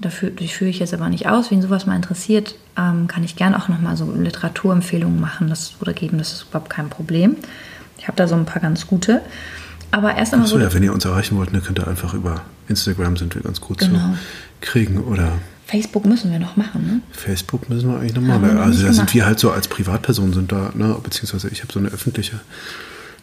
Dafür, führe ich jetzt aber nicht aus. Wen sowas mal interessiert, ähm, kann ich gerne auch nochmal so Literaturempfehlungen machen das, oder geben. Das ist überhaupt kein Problem. Ich habe da so ein paar ganz gute. Aber erst einmal. Achso, ja, wenn ihr uns erreichen wollt, dann könnt ihr einfach über Instagram sind wir ganz gut genau. zu kriegen oder. Facebook müssen wir noch machen, ne? Facebook müssen wir eigentlich noch machen. Ja, also da sind wir halt so als Privatperson sind da, ne? beziehungsweise ich habe so eine öffentliche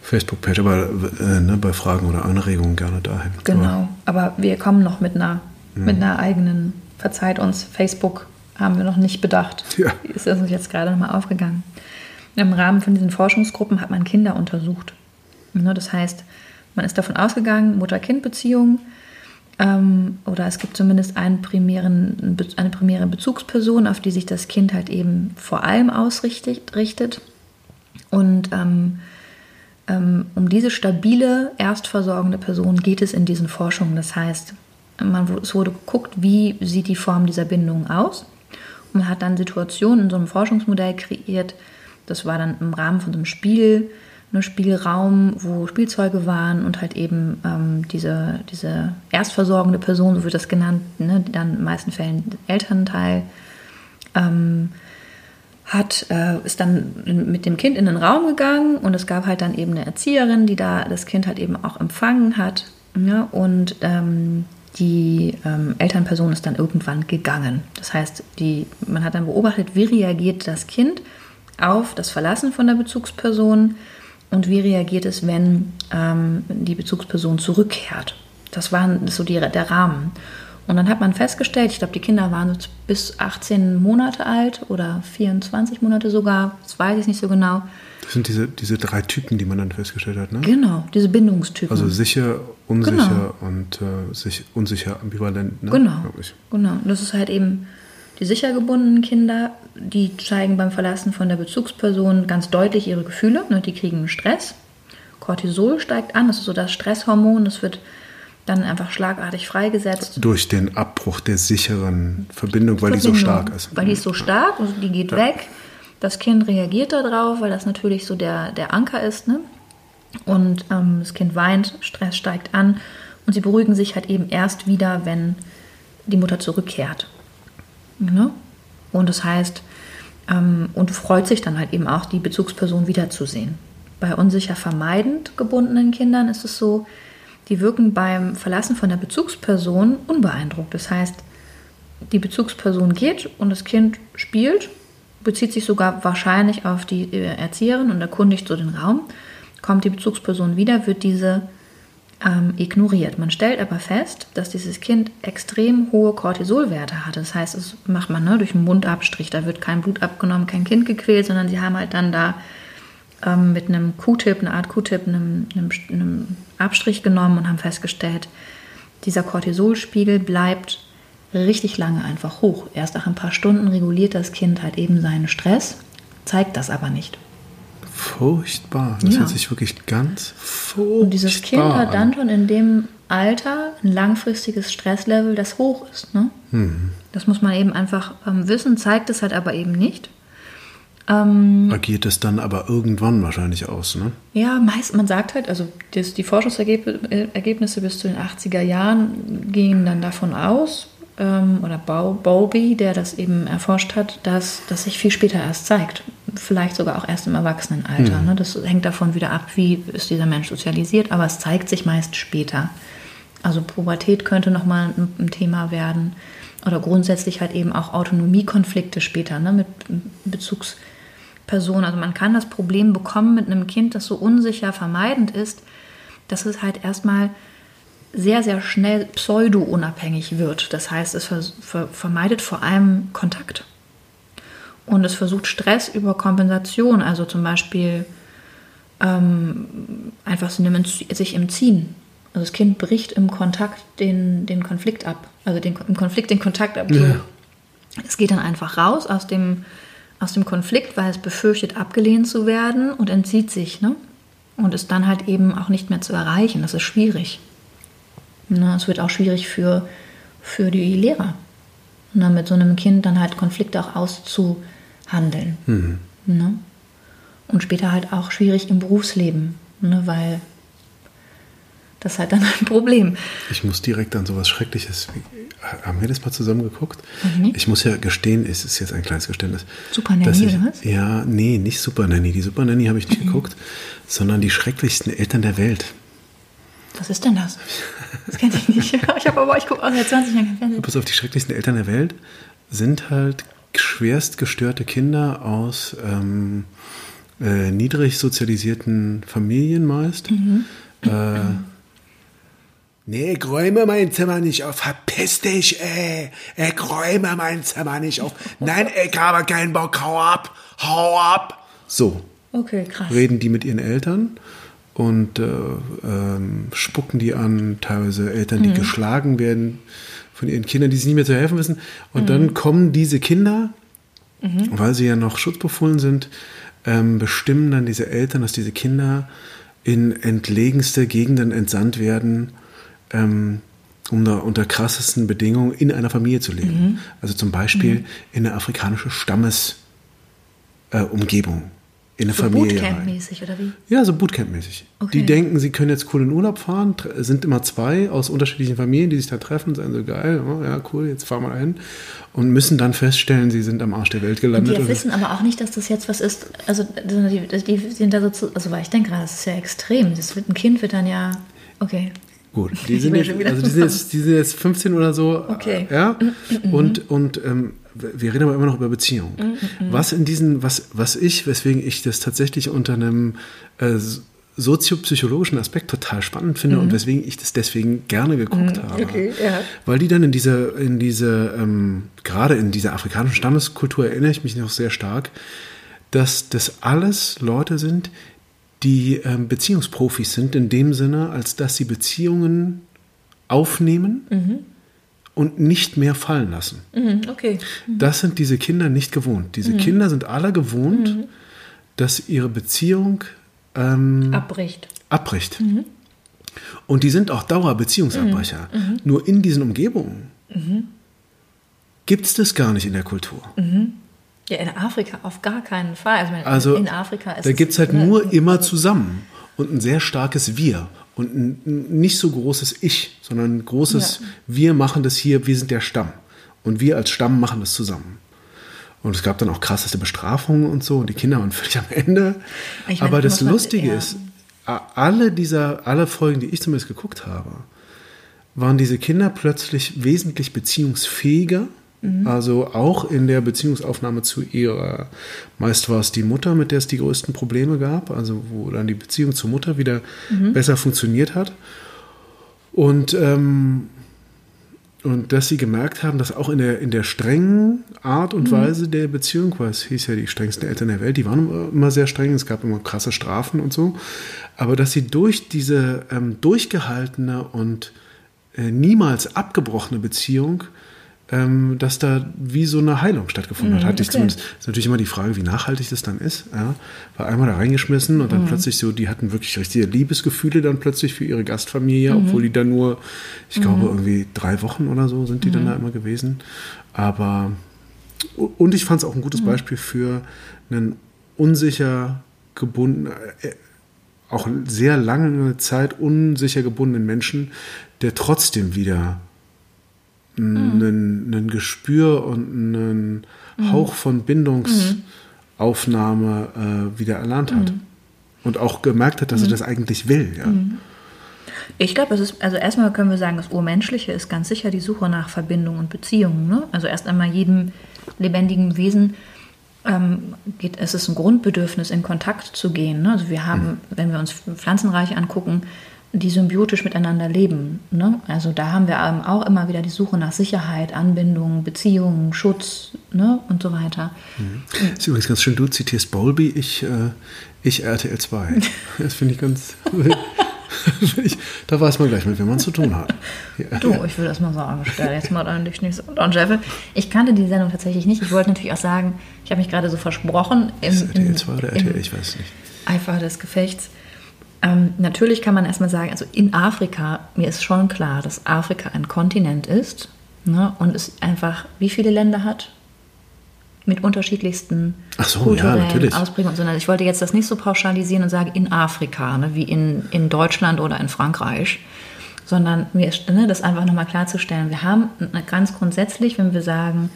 Facebook-Page, aber äh, ne, bei Fragen oder Anregungen gerne dahin. Genau, aber, aber wir kommen noch mit einer, mh. mit einer eigenen, verzeiht uns, Facebook haben wir noch nicht bedacht. Ja. Ist uns jetzt gerade nochmal aufgegangen. Im Rahmen von diesen Forschungsgruppen hat man Kinder untersucht. Ne, das heißt, man ist davon ausgegangen, Mutter-Kind-Beziehung ähm, oder es gibt zumindest einen primären, eine primäre Bezugsperson, auf die sich das Kind halt eben vor allem ausrichtet. Und ähm, ähm, um diese stabile, erstversorgende Person geht es in diesen Forschungen. Das heißt, man, es wurde geguckt, wie sieht die Form dieser Bindung aus. Und man hat dann Situationen in so einem Forschungsmodell kreiert, das war dann im Rahmen von so einem Spiel, einem Spielraum, wo Spielzeuge waren und halt eben ähm, diese, diese erstversorgende Person, so wird das genannt, ne, die dann in den meisten Fällen Elternteil ähm, hat, äh, ist dann mit dem Kind in den Raum gegangen und es gab halt dann eben eine Erzieherin, die da das Kind halt eben auch empfangen hat. Ja, und ähm, die ähm, Elternperson ist dann irgendwann gegangen. Das heißt, die, man hat dann beobachtet, wie reagiert das Kind auf das Verlassen von der Bezugsperson und wie reagiert es, wenn ähm, die Bezugsperson zurückkehrt. Das war so die, der Rahmen. Und dann hat man festgestellt, ich glaube, die Kinder waren bis 18 Monate alt oder 24 Monate sogar, das weiß ich nicht so genau. Das sind diese, diese drei Typen, die man dann festgestellt hat, ne? Genau, diese Bindungstypen. Also sicher, unsicher genau. und äh, sich, unsicher, ambivalent. Ne? Genau, genau. Und das ist halt eben die sicher gebundenen Kinder, die zeigen beim Verlassen von der Bezugsperson ganz deutlich ihre Gefühle. Ne? Die kriegen Stress. Cortisol steigt an, das ist so das Stresshormon, das wird dann einfach schlagartig freigesetzt. Durch den Abbruch der sicheren Verbindung, weil Verbindung, die so stark ist. Weil die ist so stark und die geht ja. weg. Das Kind reagiert darauf, weil das natürlich so der, der Anker ist. Ne? Und ähm, das Kind weint, Stress steigt an und sie beruhigen sich halt eben erst wieder, wenn die Mutter zurückkehrt. Ne? Und das heißt, ähm, und freut sich dann halt eben auch, die Bezugsperson wiederzusehen. Bei unsicher vermeidend gebundenen Kindern ist es so, die wirken beim Verlassen von der Bezugsperson unbeeindruckt. Das heißt, die Bezugsperson geht und das Kind spielt, bezieht sich sogar wahrscheinlich auf die äh, Erzieherin und erkundigt so den Raum. Kommt die Bezugsperson wieder, wird diese ähm, ignoriert. Man stellt aber fest, dass dieses Kind extrem hohe Cortisolwerte hat. Das heißt, das macht man ne, durch einen Mundabstrich. Da wird kein Blut abgenommen, kein Kind gequält, sondern sie haben halt dann da ähm, mit einem Q-Tip, eine Art Q-Tip, einem, einem, einem Abstrich genommen und haben festgestellt, dieser Cortisolspiegel bleibt richtig lange einfach hoch. Erst nach ein paar Stunden reguliert das Kind halt eben seinen Stress, zeigt das aber nicht. Furchtbar. Das ja. hört sich wirklich ganz furchtbar Und dieses Kind hat dann schon in dem Alter ein langfristiges Stresslevel, das hoch ist. Ne? Hm. Das muss man eben einfach ähm, wissen, zeigt es halt aber eben nicht. Ähm, Agiert es dann aber irgendwann wahrscheinlich aus, ne? Ja, meist, man sagt halt, also das, die Forschungsergebnisse bis zu den 80er Jahren gingen dann davon aus, ähm, oder Bowlby, der das eben erforscht hat, dass das sich viel später erst zeigt. Vielleicht sogar auch erst im Erwachsenenalter. Mhm. Ne? Das hängt davon wieder ab, wie ist dieser Mensch sozialisiert, aber es zeigt sich meist später. Also Pubertät könnte nochmal ein, ein Thema werden. Oder grundsätzlich halt eben auch Autonomiekonflikte später ne? mit Bezugspersonen. Also man kann das Problem bekommen mit einem Kind, das so unsicher vermeidend ist, dass es halt erstmal sehr, sehr schnell pseudo-unabhängig wird. Das heißt, es ver ver vermeidet vor allem Kontakt. Und es versucht Stress über Kompensation, also zum Beispiel ähm, einfach sich im Ziehen. Also das Kind bricht im Kontakt den, den Konflikt ab, also den, im Konflikt den Kontakt ab. Ja. Es geht dann einfach raus aus dem, aus dem Konflikt, weil es befürchtet, abgelehnt zu werden und entzieht sich. Ne? Und ist dann halt eben auch nicht mehr zu erreichen. Das ist schwierig. Ne, es wird auch schwierig für, für die Lehrer, ne, mit so einem Kind dann halt Konflikte auch auszuhandeln. Mhm. Ne? Und später halt auch schwierig im Berufsleben, ne, weil das ist halt dann ein Problem. Ich muss direkt an sowas Schreckliches. Haben wir das mal zusammen geguckt? Mhm. Ich muss ja gestehen, es ist jetzt ein kleines Geständnis. Super Nanny ich, oder was? Ja, nee, nicht Super Nanny. Die Super Nanny habe ich nicht mhm. geguckt, sondern die schrecklichsten Eltern der Welt. Was ist denn das? Das kenne ich nicht. Ich habe aber, ich gucke auch seit 20 Jahren kein Fernsehen. Pass auf, die schrecklichsten Eltern der Welt sind halt schwerst gestörte Kinder aus ähm, äh, niedrig sozialisierten Familien meist. Mhm. Äh, Nee, ich räume mein Zimmer nicht auf. Verpiss dich, ey. Ich räume mein Zimmer nicht auf. Nein, ich habe keinen Bock. Hau ab. Hau ab. So. Okay, krass. Reden die mit ihren Eltern und äh, ähm, spucken die an, teilweise Eltern, die mhm. geschlagen werden von ihren Kindern, die sich nicht mehr zu helfen wissen. Und mhm. dann kommen diese Kinder, mhm. weil sie ja noch schutzbefohlen sind, ähm, bestimmen dann diese Eltern, dass diese Kinder in entlegenste Gegenden entsandt werden, ähm, um da unter krassesten Bedingungen in einer Familie zu leben. Mhm. Also zum Beispiel mhm. in eine afrikanische Stammesumgebung. Äh, in eine so Familie Bootcamp-mäßig oder wie? Ja, so Bootcamp-mäßig. Okay. Die denken, sie können jetzt cool in Urlaub fahren, sind immer zwei aus unterschiedlichen Familien, die sich da treffen, sagen so geil, oh, ja cool, jetzt fahren wir dahin und müssen dann feststellen, sie sind am Arsch der Welt gelandet. Und die wissen aber auch nicht, dass das jetzt was ist. Also die, die sind da so, zu, also weil ich denke gerade, das ist ja extrem. Das wird, ein Kind wird dann ja, okay. Gut, die sind, jetzt, also die sind, jetzt, die sind jetzt 15 oder so. Okay. Ja. Und, und ähm, wir reden aber immer noch über Beziehungen. Was in diesen, was, was ich, weswegen ich das tatsächlich unter einem äh, soziopsychologischen Aspekt total spannend finde mhm. und weswegen ich das deswegen gerne geguckt mhm, habe. Okay, ja. Weil die dann in diese, in diese, ähm, gerade in dieser afrikanischen Stammeskultur erinnere ich mich noch sehr stark, dass das alles Leute sind, die ähm, Beziehungsprofis sind, in dem Sinne, als dass sie Beziehungen aufnehmen mhm. Und nicht mehr fallen lassen. Mhm, okay. Mhm. Das sind diese Kinder nicht gewohnt. Diese mhm. Kinder sind alle gewohnt, mhm. dass ihre Beziehung ähm, abbricht. abbricht. Mhm. Und die sind auch Dauerbeziehungsabbrecher. Nur in diesen Umgebungen gibt es das gar nicht in der Kultur. Ja, in Afrika auf gar keinen Fall. Also, also in Afrika ist da gibt es halt nur immer zusammen und ein sehr starkes Wir und ein nicht so großes Ich, sondern ein großes ja. Wir machen das hier, wir sind der Stamm und wir als Stamm machen das zusammen. Und es gab dann auch krasseste Bestrafungen und so und die Kinder waren völlig am Ende. Ich Aber das Lustige ist, alle dieser, alle Folgen, die ich zumindest geguckt habe, waren diese Kinder plötzlich wesentlich beziehungsfähiger Mhm. Also auch in der Beziehungsaufnahme zu ihrer, meist war es die Mutter, mit der es die größten Probleme gab, also wo dann die Beziehung zur Mutter wieder mhm. besser funktioniert hat. Und, ähm, und dass sie gemerkt haben, dass auch in der, in der strengen Art und mhm. Weise der Beziehung, weil es hieß ja die strengsten Eltern der Welt, die waren immer sehr streng, es gab immer krasse Strafen und so, aber dass sie durch diese ähm, durchgehaltene und äh, niemals abgebrochene Beziehung ähm, dass da wie so eine Heilung stattgefunden hat. Mhm, Hatte ich zumindest. Ist natürlich immer die Frage, wie nachhaltig das dann ist. Ja. War einmal da reingeschmissen und dann mhm. plötzlich so, die hatten wirklich richtige Liebesgefühle dann plötzlich für ihre Gastfamilie, mhm. obwohl die dann nur, ich glaube, mhm. irgendwie drei Wochen oder so sind die dann mhm. da immer gewesen. Aber, und ich fand es auch ein gutes Beispiel für einen unsicher gebundenen, äh, auch sehr lange Zeit unsicher gebundenen Menschen, der trotzdem wieder ein, ein Gespür und einen Hauch von Bindungsaufnahme äh, wieder erlernt hat. Und auch gemerkt hat, dass er das eigentlich will. Ja. Ich glaube, es ist, also erstmal können wir sagen, das Urmenschliche ist ganz sicher die Suche nach Verbindung und Beziehungen. Ne? Also erst einmal jedem lebendigen Wesen ähm, geht, es ist ein Grundbedürfnis, in Kontakt zu gehen. Ne? Also wir haben, mhm. wenn wir uns Pflanzenreich angucken, die symbiotisch miteinander leben. Ne? Also da haben wir auch immer wieder die Suche nach Sicherheit, Anbindung, Beziehungen, Schutz ne? und so weiter. Mhm. Das ist übrigens ganz schön, du zitierst Bowlby, ich, äh, ich RTL 2. Das finde ich ganz... da weiß man gleich, mit wem man zu tun hat. Ja. Du, ich will das mal sagen. Stell jetzt mal an, Jeff. Ich kannte die Sendung tatsächlich nicht. Ich wollte natürlich auch sagen, ich habe mich gerade so versprochen. Im, ist RTL 2 oder RTL? Ich weiß nicht. Eifer des Gefechts. Ähm, natürlich kann man erstmal sagen, also in Afrika, mir ist schon klar, dass Afrika ein Kontinent ist ne, und es einfach wie viele Länder hat? mit unterschiedlichsten so, kulturellen ja, Ausprägungen, sondern ich wollte jetzt das nicht so pauschalisieren und sagen in Afrika, ne, wie in, in Deutschland oder in Frankreich, sondern mir ist, ne, das einfach nochmal klarzustellen. Wir haben ganz grundsätzlich, wenn wir sagen,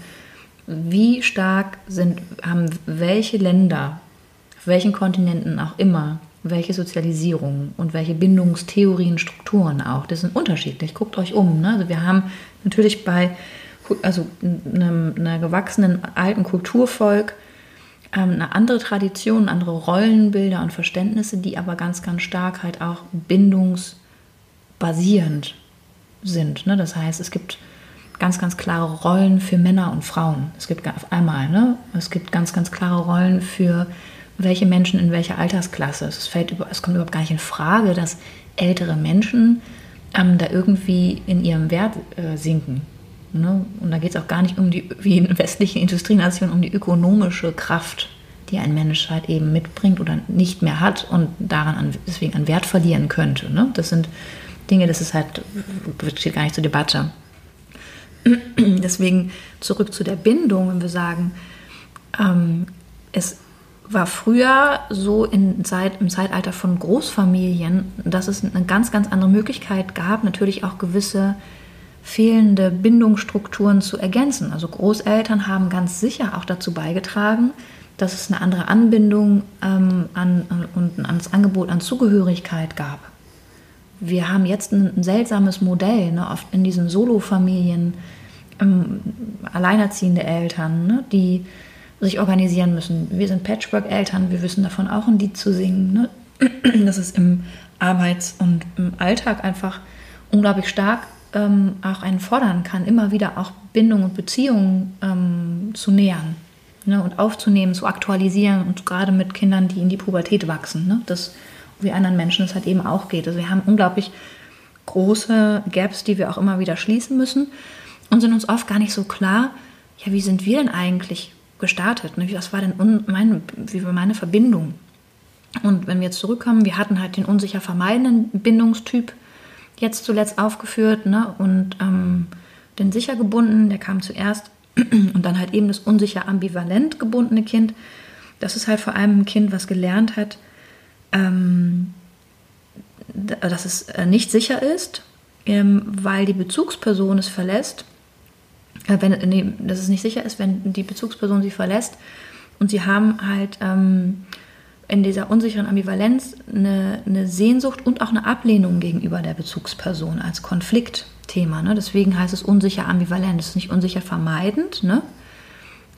wie stark sind, haben welche Länder, auf welchen Kontinenten auch immer, welche Sozialisierung und welche Bindungstheorien, Strukturen auch, das sind unterschiedlich. Guckt euch um. Ne? Also wir haben natürlich bei also einem, einer gewachsenen alten Kulturvolk ähm, eine andere Tradition, andere Rollenbilder und Verständnisse, die aber ganz, ganz stark halt auch bindungsbasierend sind. Ne? Das heißt, es gibt ganz, ganz klare Rollen für Männer und Frauen. Es gibt auf einmal, ne? es gibt ganz, ganz klare Rollen für welche Menschen in welcher Altersklasse. Es, fällt es kommt überhaupt gar nicht in Frage, dass ältere Menschen ähm, da irgendwie in ihrem Wert äh, sinken. Ne? Und da geht es auch gar nicht um die, wie in westlichen Industrienationen, um die ökonomische Kraft, die ein Mensch halt eben mitbringt oder nicht mehr hat und daran an, deswegen an Wert verlieren könnte. Ne? Das sind Dinge, das ist halt, steht gar nicht zur Debatte. Deswegen zurück zu der Bindung, wenn wir sagen, ähm, es war früher so in Zeit, im Zeitalter von Großfamilien, dass es eine ganz, ganz andere Möglichkeit gab, natürlich auch gewisse fehlende Bindungsstrukturen zu ergänzen. Also Großeltern haben ganz sicher auch dazu beigetragen, dass es eine andere Anbindung ähm, an, und ein anderes Angebot an Zugehörigkeit gab. Wir haben jetzt ein, ein seltsames Modell, ne, oft in diesen Solo-Familien, ähm, alleinerziehende Eltern, ne, die sich organisieren müssen. Wir sind Patchwork-Eltern, wir wissen davon auch ein Lied zu singen. Ne? Dass es im Arbeits- und im Alltag einfach unglaublich stark ähm, auch einen fordern kann, immer wieder auch Bindung und Beziehungen ähm, zu nähern ne, und aufzunehmen, zu aktualisieren und gerade mit Kindern, die in die Pubertät wachsen, ne, das wie anderen Menschen es halt eben auch geht. Also wir haben unglaublich große Gaps, die wir auch immer wieder schließen müssen und sind uns oft gar nicht so klar, ja, wie sind wir denn eigentlich gestartet? Ne? Was war denn mein, wie war meine Verbindung? Und wenn wir jetzt zurückkommen, wir hatten halt den unsicher vermeidenden Bindungstyp, jetzt zuletzt aufgeführt, ne? Und ähm, den sicher gebunden, der kam zuerst. Und dann halt eben das unsicher ambivalent gebundene Kind. Das ist halt vor allem ein Kind, was gelernt hat, ähm, dass es äh, nicht sicher ist, ähm, weil die Bezugsperson es verlässt. Äh, wenn, nee, dass es nicht sicher ist, wenn die Bezugsperson sie verlässt. Und sie haben halt ähm, in dieser unsicheren Ambivalenz eine, eine, Sehnsucht und auch eine Ablehnung gegenüber der Bezugsperson als Konfliktthema. Ne? Deswegen heißt es unsicher ambivalent. Es ist nicht unsicher vermeidend, ne?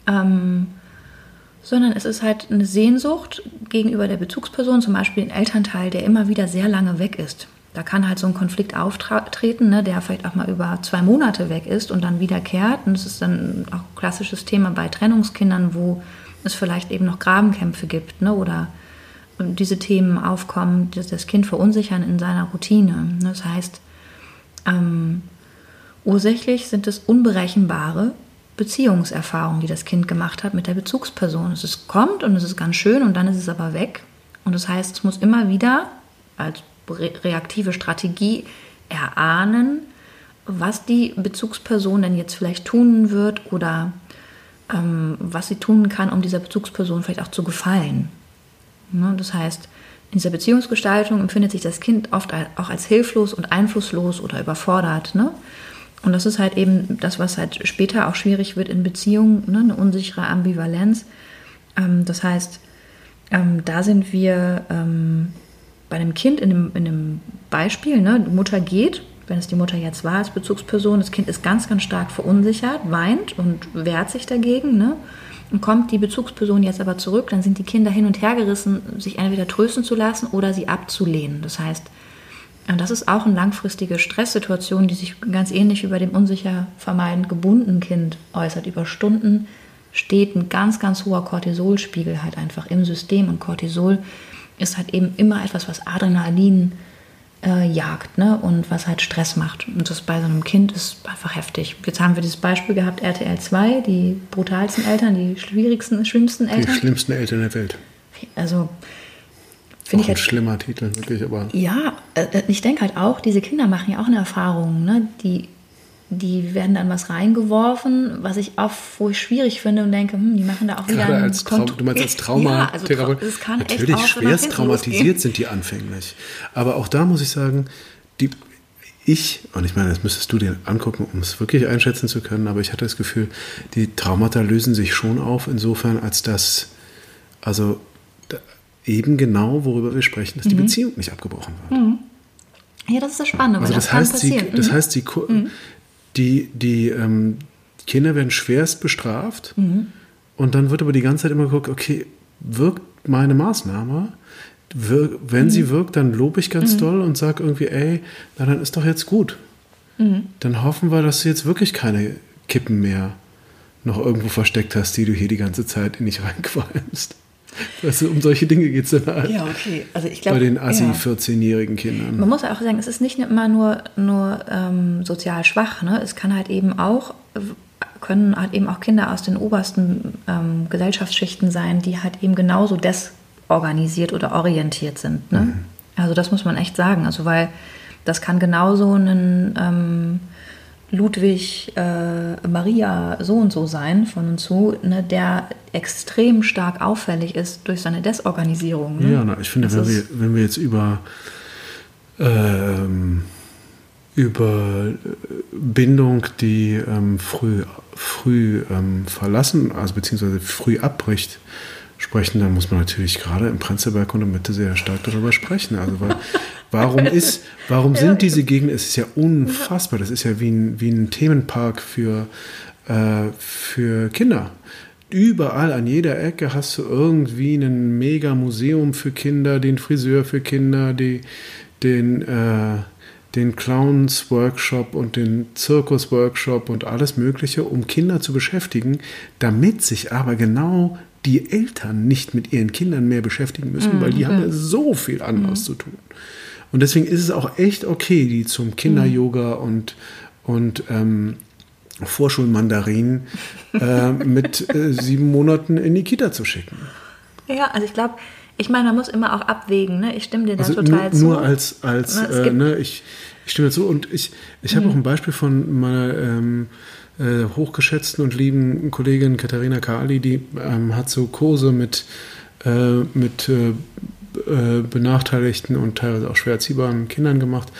Ähm, sondern es ist halt eine Sehnsucht gegenüber der Bezugsperson, zum Beispiel ein Elternteil, der immer wieder sehr lange weg ist. Da kann halt so ein Konflikt auftreten, ne, der vielleicht auch mal über zwei Monate weg ist und dann wiederkehrt. Und das ist dann auch ein klassisches Thema bei Trennungskindern, wo es vielleicht eben noch Grabenkämpfe gibt ne, oder diese Themen aufkommen, die das Kind verunsichern in seiner Routine. Das heißt, ähm, ursächlich sind es unberechenbare Beziehungserfahrungen, die das Kind gemacht hat mit der Bezugsperson. Es kommt und es ist ganz schön und dann ist es aber weg. Und das heißt, es muss immer wieder als reaktive Strategie erahnen, was die Bezugsperson denn jetzt vielleicht tun wird oder ähm, was sie tun kann, um dieser Bezugsperson vielleicht auch zu gefallen. Ne? Das heißt, in dieser Beziehungsgestaltung empfindet sich das Kind oft auch als hilflos und einflusslos oder überfordert. Ne? Und das ist halt eben das, was halt später auch schwierig wird in Beziehungen, ne? eine unsichere Ambivalenz. Ähm, das heißt, ähm, da sind wir ähm, bei einem Kind in einem, in einem Beispiel, ne? die Mutter geht, wenn es die Mutter jetzt war als Bezugsperson, das Kind ist ganz, ganz stark verunsichert, weint und wehrt sich dagegen. Ne? Und kommt die Bezugsperson jetzt aber zurück, dann sind die Kinder hin und her gerissen, sich entweder trösten zu lassen oder sie abzulehnen. Das heißt, das ist auch eine langfristige Stresssituation, die sich ganz ähnlich bei dem unsicher vermeidend gebundenen Kind äußert. Über Stunden steht ein ganz, ganz hoher Cortisolspiegel halt einfach im System und Cortisol ist halt eben immer etwas, was Adrenalin äh, jagt ne? und was halt Stress macht. Und das bei so einem Kind ist einfach heftig. Jetzt haben wir dieses Beispiel gehabt, RTL 2, die brutalsten Eltern, die schwierigsten, schlimmsten Eltern. Die schlimmsten Eltern der Welt. Also Finde ich ein halt, schlimmer Titel, wirklich, aber. Ja, äh, ich denke halt auch, diese Kinder machen ja auch eine Erfahrung, ne? Die, die werden dann was reingeworfen, was ich auch wo ich schwierig finde und denke, hm, die machen da auch Gerade wieder als Traum, Du meinst als Traumatherapeut? Ja, also Natürlich, schwerst traumatisiert sind die anfänglich. Aber auch da muss ich sagen, die, ich, und ich meine, das müsstest du dir angucken, um es wirklich einschätzen zu können, aber ich hatte das Gefühl, die Traumata lösen sich schon auf, insofern, als dass, also eben genau, worüber wir sprechen, dass die mhm. Beziehung nicht abgebrochen wird. Mhm. Ja, das ist das Spannende. Also das, das heißt, sie, das mhm. heißt, die, mhm. Die, die ähm, Kinder werden schwerst bestraft mhm. und dann wird aber die ganze Zeit immer geguckt, okay, wirkt meine Maßnahme? Wir, wenn sie wirkt, dann lobe ich ganz doll und sage irgendwie, ey, na dann ist doch jetzt gut. Dann hoffen wir, dass du jetzt wirklich keine Kippen mehr noch irgendwo versteckt hast, die du hier die ganze Zeit in dich reinqualmst. Weißt du, um solche Dinge geht es dann halt. Ja, okay. Also ich glaub, Bei den assi ja. 14-jährigen Kindern. Man muss auch sagen, es ist nicht immer nur, nur ähm, sozial schwach. Ne? Es kann halt eben auch, können halt eben auch Kinder aus den obersten ähm, Gesellschaftsschichten sein, die halt eben genauso desorganisiert oder orientiert sind. Ne? Mhm. Also das muss man echt sagen. Also weil das kann genauso ein ähm, Ludwig äh, Maria so und so sein von und zu, ne, der extrem stark auffällig ist durch seine Desorganisierung. Ne? Ja, na, ich finde, wenn wir, wenn wir jetzt über, ähm, über Bindung, die ähm, früh, früh ähm, verlassen, also beziehungsweise früh abbricht, sprechen, dann muss man natürlich gerade im Prenzlberg und in Mitte sehr stark darüber sprechen. Also weil, warum ist, warum sind diese Gegenden, es ist ja unfassbar, das ist ja wie ein, wie ein Themenpark für, äh, für Kinder. Überall an jeder Ecke hast du irgendwie ein mega Museum für Kinder, den Friseur für Kinder, die, den, äh, den Clowns Workshop und den Zirkus Workshop und alles Mögliche, um Kinder zu beschäftigen, damit sich aber genau die Eltern nicht mit ihren Kindern mehr beschäftigen müssen, mhm. weil die haben ja mhm. so viel anderes mhm. zu tun. Und deswegen ist es auch echt okay, die zum Kinder-Yoga und, und ähm, Vorschulmandarin äh, mit äh, sieben Monaten in die Kita zu schicken. Ja, also ich glaube, ich meine, man muss immer auch abwägen. Ne? Ich stimme dir da also total nur, zu. Nur als, als äh, ne, ich, ich stimme dazu. Und ich, ich habe mhm. auch ein Beispiel von meiner ähm, äh, hochgeschätzten und lieben Kollegin Katharina Kali, die ähm, hat so Kurse mit, äh, mit äh, äh, benachteiligten und teilweise auch schwer erziehbaren Kindern gemacht.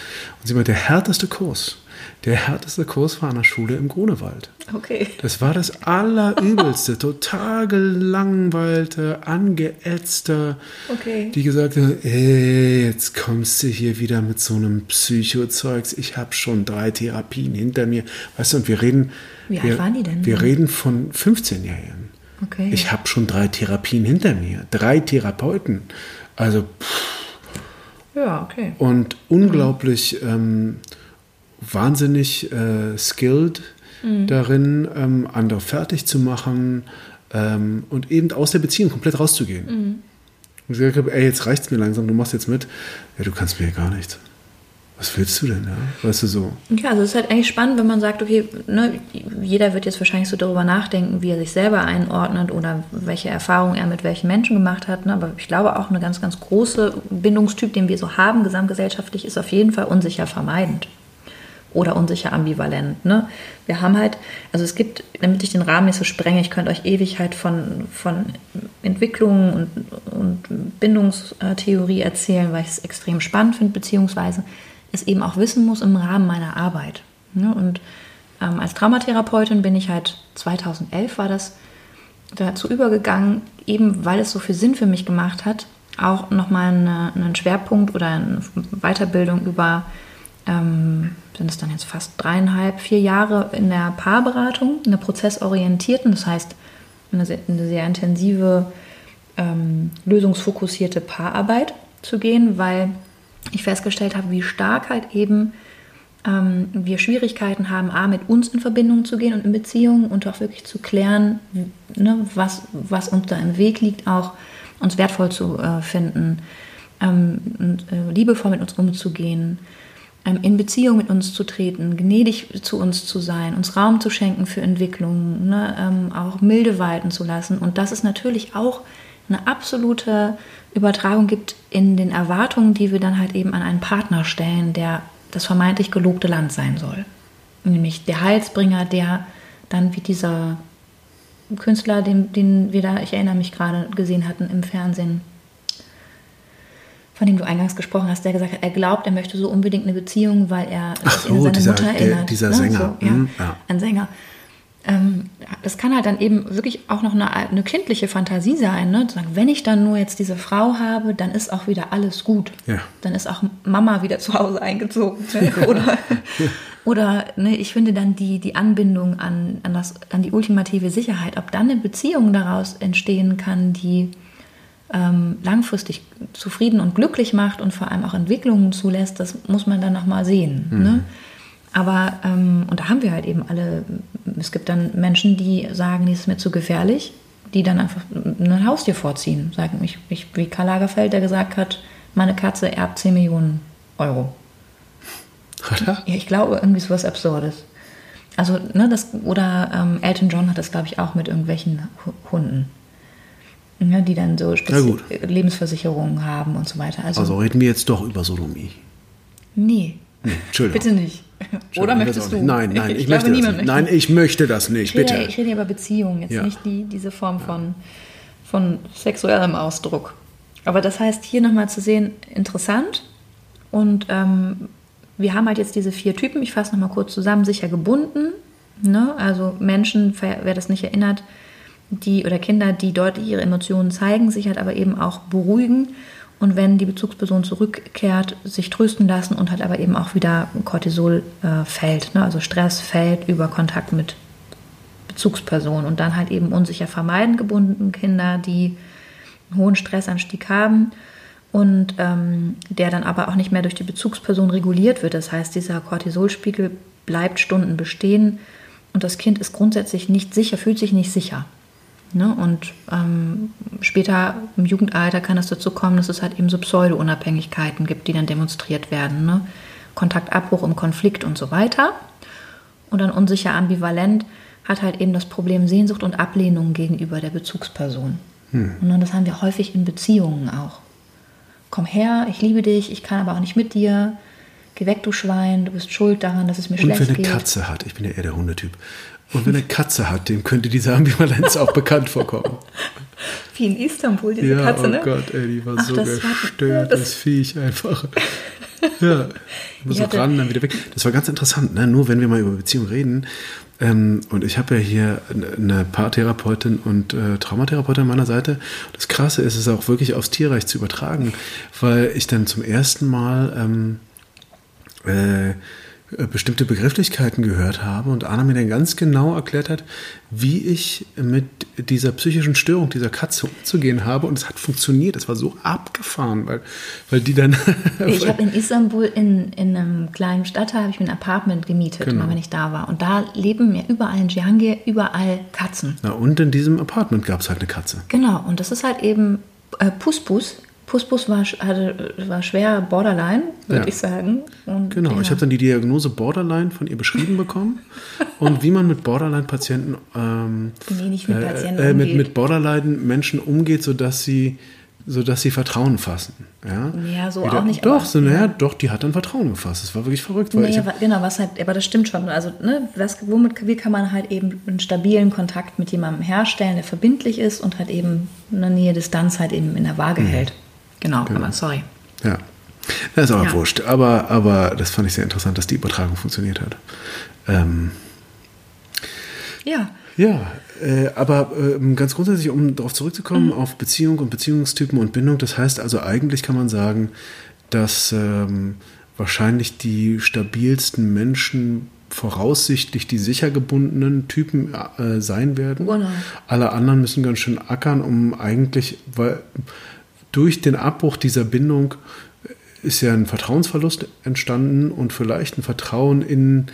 Und sie meinte, der härteste Kurs, der härteste Kurs war an der Schule im Grunewald. Okay. Das war das Allerübelste. total gelangweilte, angeätzte. Okay. Die gesagt haben, ey, jetzt kommst du hier wieder mit so einem Psychozeugs. Ich habe schon drei Therapien hinter mir. Weißt du, und wir reden. Wie wir, alt waren die denn? Wir reden von 15-Jährigen. Okay. Ich habe schon drei Therapien hinter mir. Drei Therapeuten. Also. Pff. Ja, okay. Und unglaublich ähm, wahnsinnig äh, skilled mhm. darin, ähm, andere fertig zu machen ähm, und eben aus der Beziehung komplett rauszugehen. Mhm. Und ich gesagt habe, ey, jetzt reicht es mir langsam, du machst jetzt mit. Ja, du kannst mir ja gar nichts. Was willst du denn, ja? Weißt du so? Ja, also es ist halt eigentlich spannend, wenn man sagt, okay, ne, jeder wird jetzt wahrscheinlich so darüber nachdenken, wie er sich selber einordnet oder welche Erfahrungen er mit welchen Menschen gemacht hat. Ne? Aber ich glaube auch eine ganz, ganz große Bindungstyp, den wir so haben, gesamtgesellschaftlich, ist auf jeden Fall unsicher vermeidend oder unsicher ambivalent. Ne? Wir haben halt, also es gibt, damit ich den Rahmen nicht so sprenge, ich könnte euch ewig halt von, von Entwicklungen und, und Bindungstheorie erzählen, weil ich es extrem spannend finde, beziehungsweise es eben auch wissen muss im Rahmen meiner Arbeit. Ne? Und ähm, als Traumatherapeutin bin ich halt 2011 war das dazu übergegangen, eben weil es so viel Sinn für mich gemacht hat, auch nochmal eine, einen Schwerpunkt oder eine Weiterbildung über, ähm, sind es dann jetzt fast dreieinhalb, vier Jahre in der Paarberatung, in der prozessorientierten, das heißt eine sehr, eine sehr intensive, ähm, lösungsfokussierte Paararbeit zu gehen, weil ich festgestellt habe, wie stark halt eben ähm, wir Schwierigkeiten haben, A, mit uns in Verbindung zu gehen und in Beziehungen und auch wirklich zu klären, ne, was, was uns da im Weg liegt, auch uns wertvoll zu äh, finden, ähm, und, äh, liebevoll mit uns umzugehen, ähm, in Beziehung mit uns zu treten, gnädig zu uns zu sein, uns Raum zu schenken für Entwicklung, ne, ähm, auch milde walten zu lassen. Und dass es natürlich auch eine absolute Übertragung gibt in den Erwartungen, die wir dann halt eben an einen Partner stellen, der das vermeintlich gelobte Land sein soll. Nämlich der Heilsbringer, der dann wie dieser Künstler, den, den wir da, ich erinnere mich gerade, gesehen hatten im Fernsehen, von dem du eingangs gesprochen hast, der gesagt hat, er glaubt, er möchte so unbedingt eine Beziehung, weil er Ach so, seine dieser, Mutter erinnert. Der, dieser ne? Sänger. So, ja, mhm, ja. Ein Sänger. Ähm, das kann halt dann eben wirklich auch noch eine, eine kindliche Fantasie sein, ne? Zu sagen, wenn ich dann nur jetzt diese Frau habe, dann ist auch wieder alles gut. Ja. Dann ist auch Mama wieder zu Hause eingezogen. Ne? Oder, oder ne, ich finde dann die, die Anbindung an, an, das, an die ultimative Sicherheit, ob dann eine Beziehung daraus entstehen kann, die ähm, langfristig zufrieden und glücklich macht und vor allem auch Entwicklungen zulässt, das muss man dann nochmal sehen. Mhm. Ne? Aber, ähm, und da haben wir halt eben alle, es gibt dann Menschen, die sagen, das ist mir zu gefährlich, die dann einfach ein Haustier vorziehen. Sagen, ich, ich, wie Karl Lagerfeld, der gesagt hat, meine Katze erbt 10 Millionen Euro. Hat er? Ja, ich glaube, irgendwie so was Absurdes. Also, ne, das, oder ähm, Elton John hat das, glaube ich, auch mit irgendwelchen Hunden. Ne, die dann so Lebensversicherungen haben und so weiter. Also, also reden wir jetzt doch über Sodomie. Nee. nee Entschuldigung. Bitte nicht. Oder möchtest du? Nein, nein, ich, ich möchte das nicht. Nein, ich möchte das nicht, ich rede, bitte. Ich rede über Beziehungen, jetzt ja. nicht die, diese Form von, von sexuellem Ausdruck. Aber das heißt, hier nochmal zu sehen, interessant. Und ähm, wir haben halt jetzt diese vier Typen, ich fasse nochmal kurz zusammen, sicher gebunden. Ne? Also Menschen, wer das nicht erinnert, die oder Kinder, die deutlich ihre Emotionen zeigen, sich halt aber eben auch beruhigen und wenn die Bezugsperson zurückkehrt, sich trösten lassen und halt aber eben auch wieder Cortisol äh, fällt, ne? also Stress fällt über Kontakt mit Bezugspersonen und dann halt eben unsicher vermeiden gebunden Kinder, die einen hohen Stressanstieg haben und ähm, der dann aber auch nicht mehr durch die Bezugsperson reguliert wird. Das heißt, dieser Cortisolspiegel bleibt Stunden bestehen und das Kind ist grundsätzlich nicht sicher, fühlt sich nicht sicher. Ne? Und ähm, später im Jugendalter kann es dazu kommen, dass es halt eben so Pseudo-Unabhängigkeiten gibt, die dann demonstriert werden. Ne? Kontaktabbruch im Konflikt und so weiter. Und dann unsicher ambivalent hat halt eben das Problem Sehnsucht und Ablehnung gegenüber der Bezugsperson. Hm. Und das haben wir häufig in Beziehungen auch. Komm her, ich liebe dich, ich kann aber auch nicht mit dir. Geh weg, du Schwein, du bist schuld daran, dass es mir und schlecht geht. Und wenn eine Katze hat, ich bin ja eher der Hundetyp, und wenn eine Katze hat, dem könnte diese Ambivalenz auch bekannt vorkommen. Wie in Istanbul, diese ja, Katze, ne? oh Gott, ey, die war Ach, so das gestört, das, das Viech einfach. Ja, immer so ran, dann wieder weg. Das war ganz interessant, ne? nur wenn wir mal über Beziehungen reden. Ähm, und ich habe ja hier eine Paartherapeutin und äh, Traumatherapeutin an meiner Seite. Das Krasse ist es auch wirklich aufs Tierreich zu übertragen, weil ich dann zum ersten Mal ähm, äh, äh, bestimmte Begrifflichkeiten gehört habe und Anna mir dann ganz genau erklärt hat, wie ich mit dieser psychischen Störung dieser Katze umzugehen habe und es hat funktioniert. Es war so abgefahren, weil, weil die dann... ich habe in Istanbul in, in einem kleinen Stadtteil habe ich mir ein Apartment gemietet, genau. wenn ich da war. Und da leben mir überall in Jihangir überall Katzen. Na, und in diesem Apartment gab es halt eine Katze. Genau, und das ist halt eben äh, Puspus Puspus war, hatte, war schwer Borderline, würde ja. ich sagen. Und genau, ja. ich habe dann die Diagnose Borderline von ihr beschrieben bekommen und wie man mit Borderline-Patienten ähm, nee, nicht mit, Patienten äh, äh, mit, mit Borderline-Menschen umgeht, sodass sie sodass sie Vertrauen fassen. Ja, ja so Wieder, auch nicht. Doch, so, naja, doch, die hat dann Vertrauen gefasst. Das war wirklich verrückt. Weil nee, hab, genau, was halt, aber das stimmt schon. Also, ne, was, womit, wie kann man halt eben einen stabilen Kontakt mit jemandem herstellen, der verbindlich ist und halt eben eine Nähe-Distanz halt eben in der Waage mhm. hält. Genau, genau. aber sorry. Ja. Das ist aber ja. wurscht. Aber, aber das fand ich sehr interessant, dass die Übertragung funktioniert hat. Ähm, Ja. Ja, äh, aber äh, ganz grundsätzlich, um darauf zurückzukommen, mhm. auf Beziehung und Beziehungstypen und Bindung, das heißt also eigentlich kann man sagen, dass ähm, wahrscheinlich die stabilsten Menschen voraussichtlich die sicher gebundenen Typen äh, sein werden. Genau. Alle anderen müssen ganz schön ackern, um eigentlich, weil durch den Abbruch dieser Bindung ist ja ein Vertrauensverlust entstanden und vielleicht ein Vertrauen in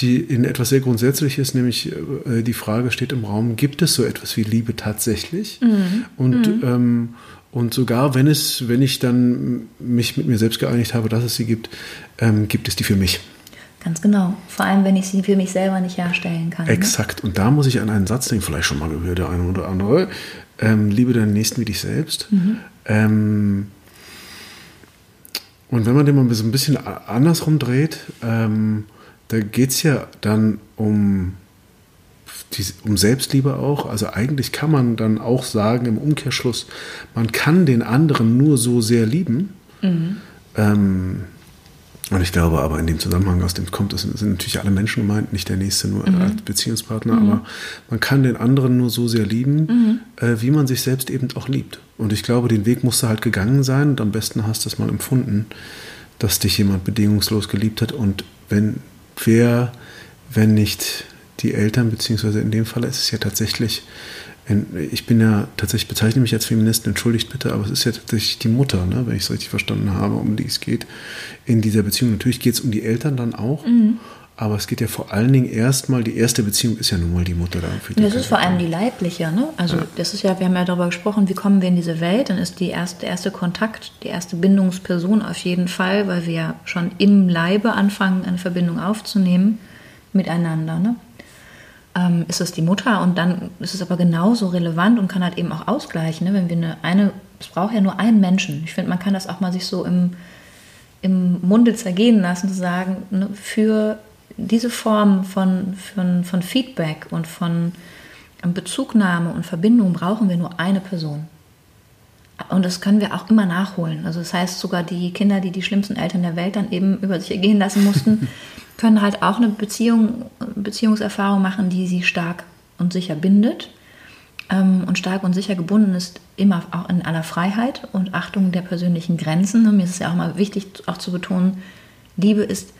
die in etwas sehr Grundsätzliches, nämlich äh, die Frage steht im Raum, gibt es so etwas wie Liebe tatsächlich? Mhm. Und, mhm. Ähm, und sogar wenn es, wenn ich dann mich mit mir selbst geeinigt habe, dass es sie gibt, ähm, gibt es die für mich. Ganz genau. Vor allem, wenn ich sie für mich selber nicht herstellen kann. Ne? Exakt. Ne? Und da muss ich an einen Satz denken, vielleicht schon mal gehört, der eine oder andere. Ähm, liebe deinen Nächsten wie dich selbst. Mhm. Ähm, und wenn man den mal so ein bisschen andersrum dreht, ähm, da geht es ja dann um, die, um Selbstliebe auch. Also eigentlich kann man dann auch sagen im Umkehrschluss, man kann den anderen nur so sehr lieben. Mhm. Und ich glaube aber in dem Zusammenhang, aus dem kommt, das sind natürlich alle Menschen gemeint, nicht der Nächste nur mhm. als Beziehungspartner, mhm. aber man kann den anderen nur so sehr lieben, mhm. äh, wie man sich selbst eben auch liebt. Und ich glaube, den Weg musste halt gegangen sein und am besten hast du es mal empfunden, dass dich jemand bedingungslos geliebt hat und wenn wer, wenn nicht die Eltern, beziehungsweise in dem Fall ist es ja tatsächlich, ich bin ja tatsächlich, bezeichne mich als Feminist, entschuldigt bitte, aber es ist ja tatsächlich die Mutter, ne, wenn ich es richtig verstanden habe, um die es geht in dieser Beziehung. Natürlich geht es um die Eltern dann auch, mhm. aber es geht ja vor allen Dingen erstmal, die erste Beziehung ist ja nun mal die Mutter da. das ist vor allem die leibliche, ne? Also ja. das ist ja, wir haben ja darüber gesprochen, wie kommen wir in diese Welt, dann ist die erste, der erste Kontakt, die erste Bindungsperson auf jeden Fall, weil wir ja schon im Leibe anfangen, eine Verbindung aufzunehmen miteinander, ne? Ähm, ist es die Mutter und dann ist es aber genauso relevant und kann halt eben auch ausgleichen, ne? wenn wir eine, eine, es braucht ja nur einen Menschen. Ich finde, man kann das auch mal sich so im, im Munde zergehen lassen, zu sagen, ne, für diese Form von, von, von Feedback und von Bezugnahme und Verbindung brauchen wir nur eine Person. Und das können wir auch immer nachholen. Also das heißt, sogar die Kinder, die die schlimmsten Eltern der Welt dann eben über sich ergehen lassen mussten, können halt auch eine Beziehung, Beziehungserfahrung machen, die sie stark und sicher bindet. Ähm, und stark und sicher gebunden ist immer auch in aller Freiheit und Achtung der persönlichen Grenzen. Mir ist es ja auch mal wichtig, auch zu betonen, Liebe ist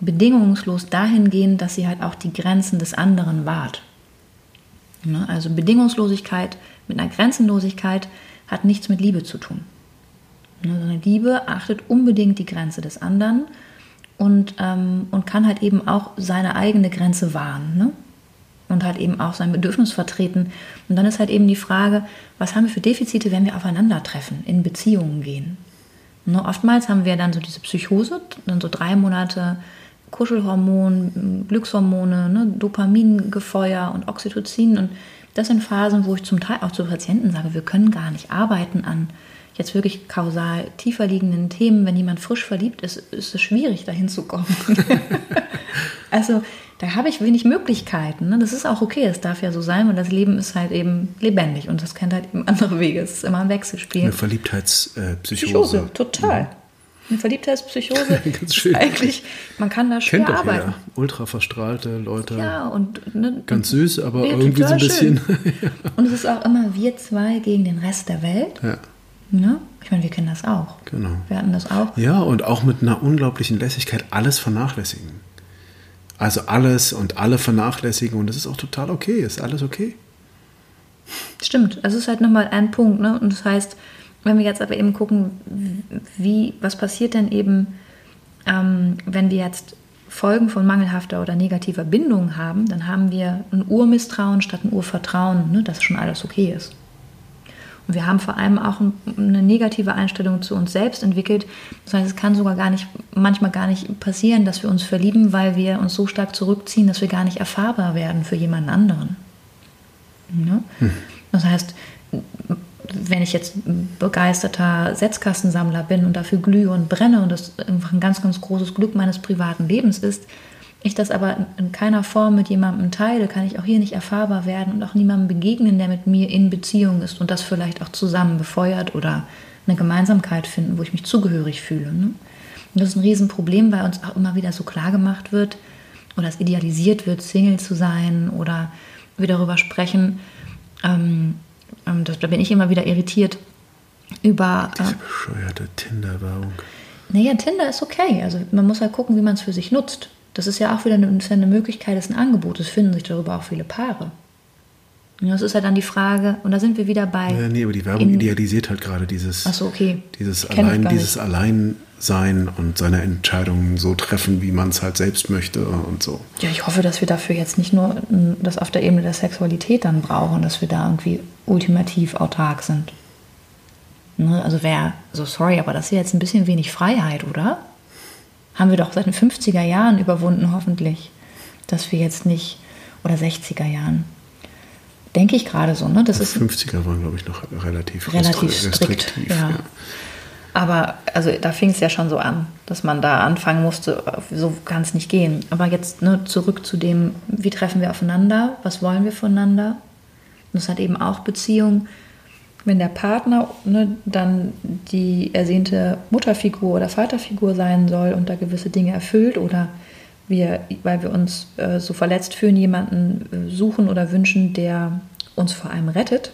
bedingungslos dahingehend, dass sie halt auch die Grenzen des anderen wahrt. Ne? Also Bedingungslosigkeit mit einer Grenzenlosigkeit hat nichts mit Liebe zu tun. Ne? Liebe achtet unbedingt die Grenze des anderen und, ähm, und kann halt eben auch seine eigene Grenze wahren. Ne? Und halt eben auch sein Bedürfnis vertreten. Und dann ist halt eben die Frage, was haben wir für Defizite, wenn wir aufeinandertreffen, in Beziehungen gehen? Ne? Oftmals haben wir dann so diese Psychose, dann so drei Monate Kuschelhormon, Glückshormone, ne? Dopamingefeuer und Oxytocin. Und das sind Phasen, wo ich zum Teil auch zu Patienten sage, wir können gar nicht arbeiten an jetzt wirklich kausal tiefer liegenden Themen, wenn jemand frisch verliebt ist, ist es schwierig, dahin zu kommen. also da habe ich wenig Möglichkeiten. Ne? Das ist auch okay, es darf ja so sein, und das Leben ist halt eben lebendig und das kennt halt eben andere Wege. Es ist immer ein Wechselspiel. Eine Verliebtheitspsychose. Psychose, total. Mhm. Eine Verliebtheitspsychose Ganz schön. eigentlich, man kann da schwer Kennt arbeiten. Jeder. Ultra verstrahlte Leute. Ja, und ne, ganz süß, aber irgendwie so ein bisschen. und es ist auch immer wir zwei gegen den Rest der Welt. Ja. Ne? Ich meine, wir kennen das auch. Genau. Wir hatten das auch. Ja, und auch mit einer unglaublichen Lässigkeit alles vernachlässigen. Also alles und alle vernachlässigen und das ist auch total okay, ist alles okay. Stimmt, es ist halt nochmal ein Punkt. Ne? Und das heißt, wenn wir jetzt aber eben gucken, wie, was passiert denn eben, ähm, wenn wir jetzt Folgen von mangelhafter oder negativer Bindung haben, dann haben wir ein Urmisstrauen statt ein Urvertrauen, ne, dass schon alles okay ist. Und wir haben vor allem auch eine negative Einstellung zu uns selbst entwickelt. Das heißt, es kann sogar gar nicht, manchmal gar nicht passieren, dass wir uns verlieben, weil wir uns so stark zurückziehen, dass wir gar nicht erfahrbar werden für jemanden anderen. Ja? Hm. Das heißt, wenn ich jetzt begeisterter Setzkastensammler bin und dafür glühe und brenne und das einfach ein ganz, ganz großes Glück meines privaten Lebens ist, ich das aber in keiner Form mit jemandem teile, kann ich auch hier nicht erfahrbar werden und auch niemandem begegnen, der mit mir in Beziehung ist und das vielleicht auch zusammen befeuert oder eine Gemeinsamkeit finden, wo ich mich zugehörig fühle. Ne? Und das ist ein Riesenproblem, weil uns auch immer wieder so klar gemacht wird, oder es idealisiert wird, Single zu sein oder wir darüber sprechen. Ähm, ähm das, da bin ich immer wieder irritiert über. Diese äh, bescheuerte Tinder-Werbung. Naja, Tinder ist okay. Also man muss halt gucken, wie man es für sich nutzt. Das ist ja auch wieder eine, eine Möglichkeit, das ist ein Angebot. Es finden sich darüber auch viele Paare. Das ist halt dann die Frage, und da sind wir wieder bei. Ja, nee, aber die Werbung idealisiert halt gerade dieses, so, okay. dieses, Allein, dieses Alleinsein und seine Entscheidungen so treffen, wie man es halt selbst möchte und so. Ja, ich hoffe, dass wir dafür jetzt nicht nur das auf der Ebene der Sexualität dann brauchen, dass wir da irgendwie ultimativ autark sind. Ne? Also wäre, so sorry, aber das ist jetzt ein bisschen wenig Freiheit, oder? Haben wir doch seit den 50er Jahren überwunden, hoffentlich. Dass wir jetzt nicht, oder 60er Jahren, Denke ich gerade so. Ne? Das die 50er waren, glaube ich, noch relativ, relativ strikt. Ja. ja. Aber also da fing es ja schon so an, dass man da anfangen musste, so kann es nicht gehen. Aber jetzt ne, zurück zu dem, wie treffen wir aufeinander, was wollen wir voneinander? Und das hat eben auch Beziehung, wenn der Partner ne, dann die ersehnte Mutterfigur oder Vaterfigur sein soll und da gewisse Dinge erfüllt oder wir, weil wir uns äh, so verletzt fühlen, jemanden äh, suchen oder wünschen, der uns vor allem rettet.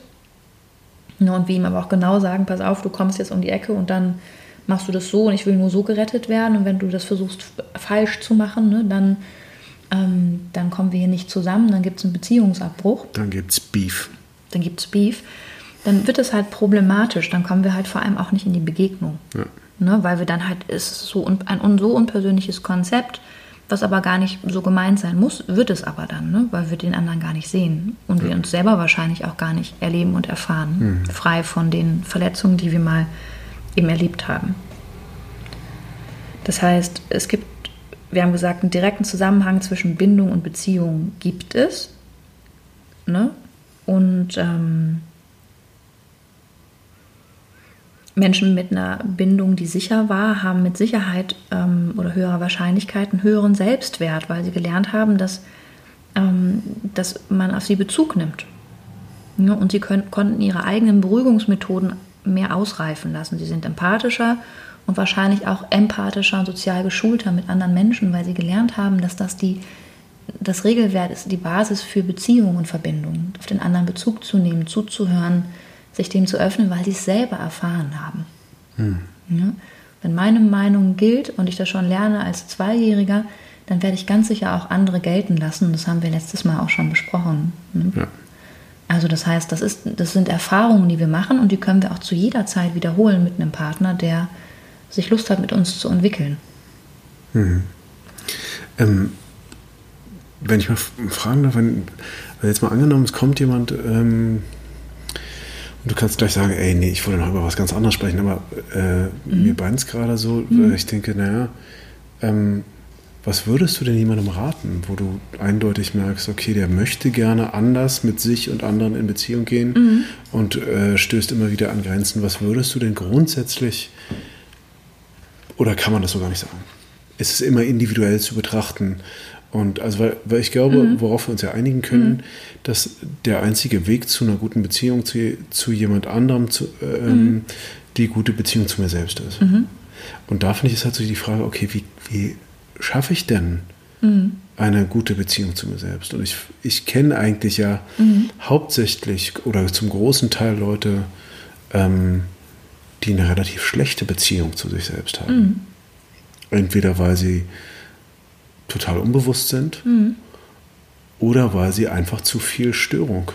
Ja, und wir ihm aber auch genau sagen, pass auf, du kommst jetzt um die Ecke und dann machst du das so und ich will nur so gerettet werden. Und wenn du das versuchst falsch zu machen, ne, dann, ähm, dann kommen wir hier nicht zusammen, dann gibt es einen Beziehungsabbruch. Dann gibt es Beef. Dann gibt es Beef. Dann wird es halt problematisch, dann kommen wir halt vor allem auch nicht in die Begegnung. Ja. Ne, weil wir dann halt, ist so ein, ein so unpersönliches Konzept, was aber gar nicht so gemeint sein muss, wird es aber dann, ne? weil wir den anderen gar nicht sehen und wir uns selber wahrscheinlich auch gar nicht erleben und erfahren, mhm. frei von den Verletzungen, die wir mal eben erlebt haben. Das heißt, es gibt, wir haben gesagt, einen direkten Zusammenhang zwischen Bindung und Beziehung gibt es. Ne? Und ähm, Menschen mit einer Bindung, die sicher war, haben mit Sicherheit ähm, oder höherer Wahrscheinlichkeit einen höheren Selbstwert, weil sie gelernt haben, dass, ähm, dass man auf sie Bezug nimmt. Ja, und sie können, konnten ihre eigenen Beruhigungsmethoden mehr ausreifen lassen. Sie sind empathischer und wahrscheinlich auch empathischer und sozial geschulter mit anderen Menschen, weil sie gelernt haben, dass das die, das Regelwert ist, die Basis für Beziehungen und Verbindungen, auf den anderen Bezug zu nehmen, zuzuhören, sich dem zu öffnen, weil sie es selber erfahren haben. Hm. Ja? Wenn meine Meinung gilt und ich das schon lerne als Zweijähriger, dann werde ich ganz sicher auch andere gelten lassen. Das haben wir letztes Mal auch schon besprochen. Ne? Ja. Also das heißt, das, ist, das sind Erfahrungen, die wir machen und die können wir auch zu jeder Zeit wiederholen mit einem Partner, der sich Lust hat, mit uns zu entwickeln. Mhm. Ähm, wenn ich mal fragen darf, wenn, jetzt mal angenommen, es kommt jemand ähm, Du kannst gleich sagen, ey, nee, ich wollte noch über was ganz anderes sprechen, aber äh, mhm. mir beiden es gerade so, mhm. ich denke, naja, ähm, was würdest du denn jemandem raten, wo du eindeutig merkst, okay, der möchte gerne anders mit sich und anderen in Beziehung gehen mhm. und äh, stößt immer wieder an Grenzen. Was würdest du denn grundsätzlich, oder kann man das so gar nicht sagen? Ist es immer individuell zu betrachten? Und also, weil, weil ich glaube, mhm. worauf wir uns ja einigen können, mhm. dass der einzige Weg zu einer guten Beziehung zu, zu jemand anderem, zu, ähm, mhm. die gute Beziehung zu mir selbst ist. Mhm. Und da finde ich es halt so die Frage, okay, wie, wie schaffe ich denn mhm. eine gute Beziehung zu mir selbst? Und ich, ich kenne eigentlich ja mhm. hauptsächlich oder zum großen Teil Leute, ähm, die eine relativ schlechte Beziehung zu sich selbst haben. Entweder weil sie total unbewusst sind mhm. oder weil sie einfach zu viel Störung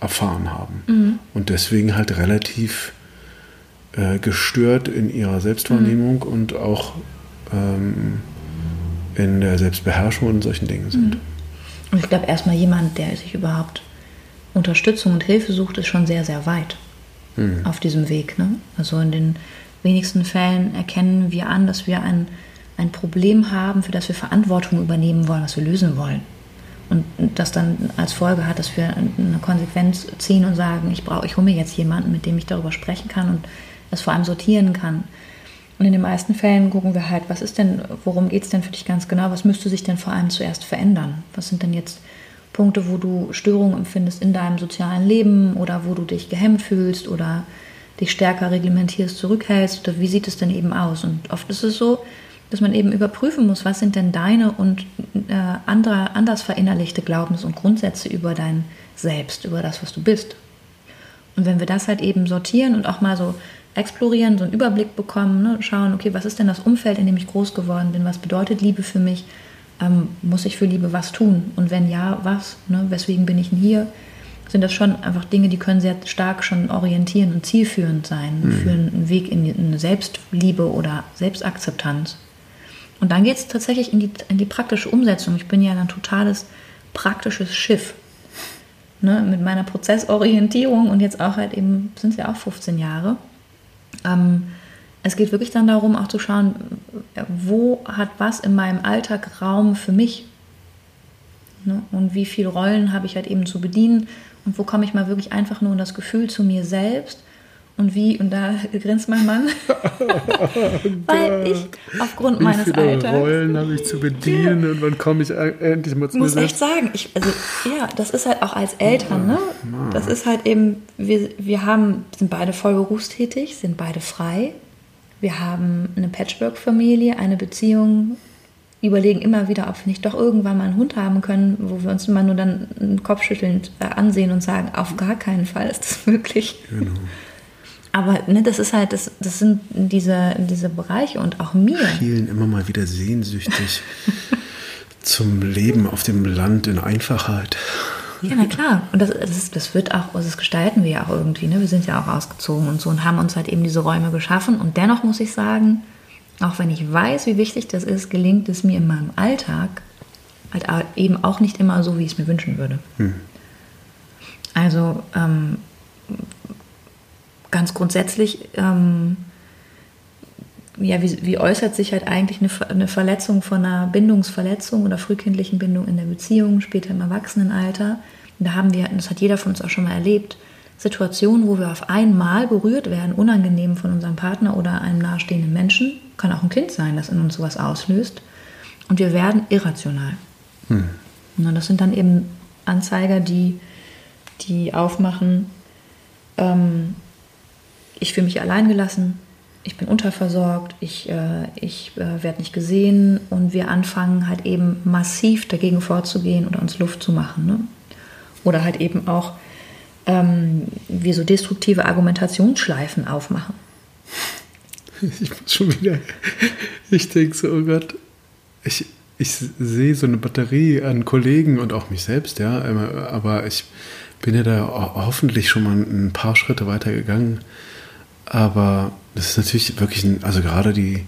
erfahren haben mhm. und deswegen halt relativ äh, gestört in ihrer Selbstwahrnehmung mhm. und auch ähm, in der Selbstbeherrschung und solchen Dingen sind. Mhm. Und ich glaube, erstmal jemand, der sich überhaupt Unterstützung und Hilfe sucht, ist schon sehr, sehr weit mhm. auf diesem Weg. Ne? Also in den wenigsten Fällen erkennen wir an, dass wir ein ein Problem haben, für das wir Verantwortung übernehmen wollen, was wir lösen wollen. Und das dann als Folge hat, dass wir eine Konsequenz ziehen und sagen, ich brauche, ich hole mir jetzt jemanden, mit dem ich darüber sprechen kann und es vor allem sortieren kann. Und in den meisten Fällen gucken wir halt, was ist denn, worum geht es denn für dich ganz genau? Was müsste sich denn vor allem zuerst verändern? Was sind denn jetzt Punkte, wo du Störungen empfindest in deinem sozialen Leben oder wo du dich gehemmt fühlst oder dich stärker reglementierst, zurückhältst? Oder wie sieht es denn eben aus? Und oft ist es so, dass man eben überprüfen muss, was sind denn deine und äh, andere, anders verinnerlichte Glaubens- und Grundsätze über dein Selbst, über das, was du bist. Und wenn wir das halt eben sortieren und auch mal so explorieren, so einen Überblick bekommen, ne, schauen, okay, was ist denn das Umfeld, in dem ich groß geworden bin, was bedeutet Liebe für mich, ähm, muss ich für Liebe was tun? Und wenn ja, was? Ne, weswegen bin ich denn hier? Sind das schon einfach Dinge, die können sehr stark schon orientieren und zielführend sein mhm. für einen Weg in eine Selbstliebe oder Selbstakzeptanz. Und dann geht es tatsächlich in die, in die praktische Umsetzung. Ich bin ja ein totales praktisches Schiff. Ne, mit meiner Prozessorientierung und jetzt auch halt eben, sind es ja auch 15 Jahre. Ähm, es geht wirklich dann darum, auch zu schauen, wo hat was in meinem Alltag Raum für mich? Ne? Und wie viele Rollen habe ich halt eben zu bedienen? Und wo komme ich mal wirklich einfach nur in das Gefühl zu mir selbst? Und wie, und da grinst mein Mann, weil ich aufgrund wie meines viele Alters. Rollen habe ich zu bedienen ja. und wann komme ich endlich mal zu mir selbst? Ich muss echt sagen, ich, also ja, das ist halt auch als Eltern, ne? Das ist halt eben, wir, wir haben, sind beide voll berufstätig, sind beide frei. Wir haben eine Patchwork-Familie, eine Beziehung überlegen immer wieder, ob wir nicht doch irgendwann mal einen Hund haben können, wo wir uns immer nur dann Kopfschüttelnd äh, ansehen und sagen, auf gar keinen Fall ist das möglich. Genau. Aber ne, das ist halt, das, das sind diese, diese Bereiche und auch mir. Schielen immer mal wieder sehnsüchtig zum Leben auf dem Land in Einfachheit. Ja, na klar. Und das, das, ist, das wird auch, also das gestalten wir ja auch irgendwie. Ne? Wir sind ja auch ausgezogen und so und haben uns halt eben diese Räume geschaffen. Und dennoch muss ich sagen, auch wenn ich weiß, wie wichtig das ist, gelingt es mir in meinem Alltag halt eben auch nicht immer so, wie ich es mir wünschen würde. Hm. Also ähm, ganz grundsätzlich, ähm, ja, wie, wie, äußert sich halt eigentlich eine, eine, Verletzung von einer Bindungsverletzung oder frühkindlichen Bindung in der Beziehung, später im Erwachsenenalter? Und da haben wir, das hat jeder von uns auch schon mal erlebt, Situationen, wo wir auf einmal berührt werden, unangenehm von unserem Partner oder einem nahestehenden Menschen, kann auch ein Kind sein, das in uns sowas auslöst. Und wir werden irrational. Hm. Und das sind dann eben Anzeiger, die, die aufmachen, ähm, ich fühle mich alleingelassen, ich bin unterversorgt, ich, äh, ich äh, werde nicht gesehen und wir anfangen halt eben massiv dagegen vorzugehen oder uns Luft zu machen. Ne? Oder halt eben auch ähm, wir so destruktive Argumentationsschleifen aufmachen. Ich muss schon wieder, ich denke so, oh Gott, ich, ich sehe so eine Batterie an Kollegen und auch mich selbst, ja, aber ich bin ja da hoffentlich schon mal ein paar Schritte weiter gegangen. Aber das ist natürlich wirklich, ein, also gerade die,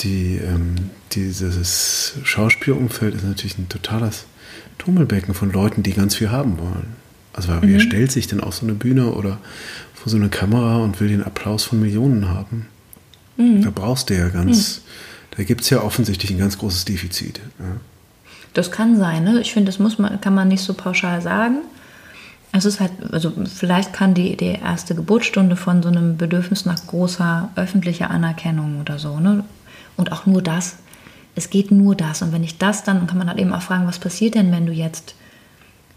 die, ähm, dieses Schauspielumfeld ist natürlich ein totales Tummelbecken von Leuten, die ganz viel haben wollen. Also mhm. wer stellt sich denn auf so eine Bühne oder vor so eine Kamera und will den Applaus von Millionen haben? Mhm. Da brauchst du ja ganz, mhm. da gibt es ja offensichtlich ein ganz großes Defizit. Ja. Das kann sein, ne? Ich finde, das muss man, kann man nicht so pauschal sagen. Es ist halt, also vielleicht kann die, die erste Geburtsstunde von so einem Bedürfnis nach großer öffentlicher Anerkennung oder so, ne? Und auch nur das. Es geht nur das. Und wenn ich das dann, kann man halt eben auch fragen, was passiert denn, wenn du jetzt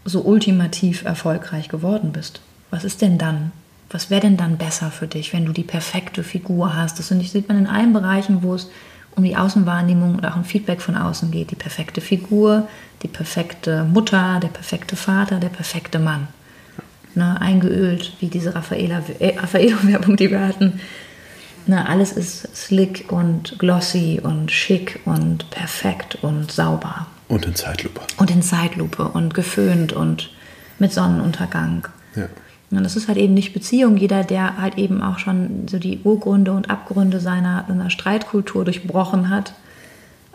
so ultimativ erfolgreich geworden bist? Was ist denn dann? Was wäre denn dann besser für dich, wenn du die perfekte Figur hast? Das sieht man in allen Bereichen, wo es um die Außenwahrnehmung und auch ein Feedback von außen geht. Die perfekte Figur, die perfekte Mutter, der perfekte Vater, der perfekte Mann. Ne, eingeölt, wie diese Raffaello-Werbung, die wir hatten. Ne, alles ist slick und glossy und schick und perfekt und sauber. Und in Zeitlupe. Und in Zeitlupe und geföhnt und mit Sonnenuntergang. Ja. Und das ist halt eben nicht Beziehung. Jeder, der halt eben auch schon so die Urgründe und Abgründe seiner, seiner Streitkultur durchbrochen hat,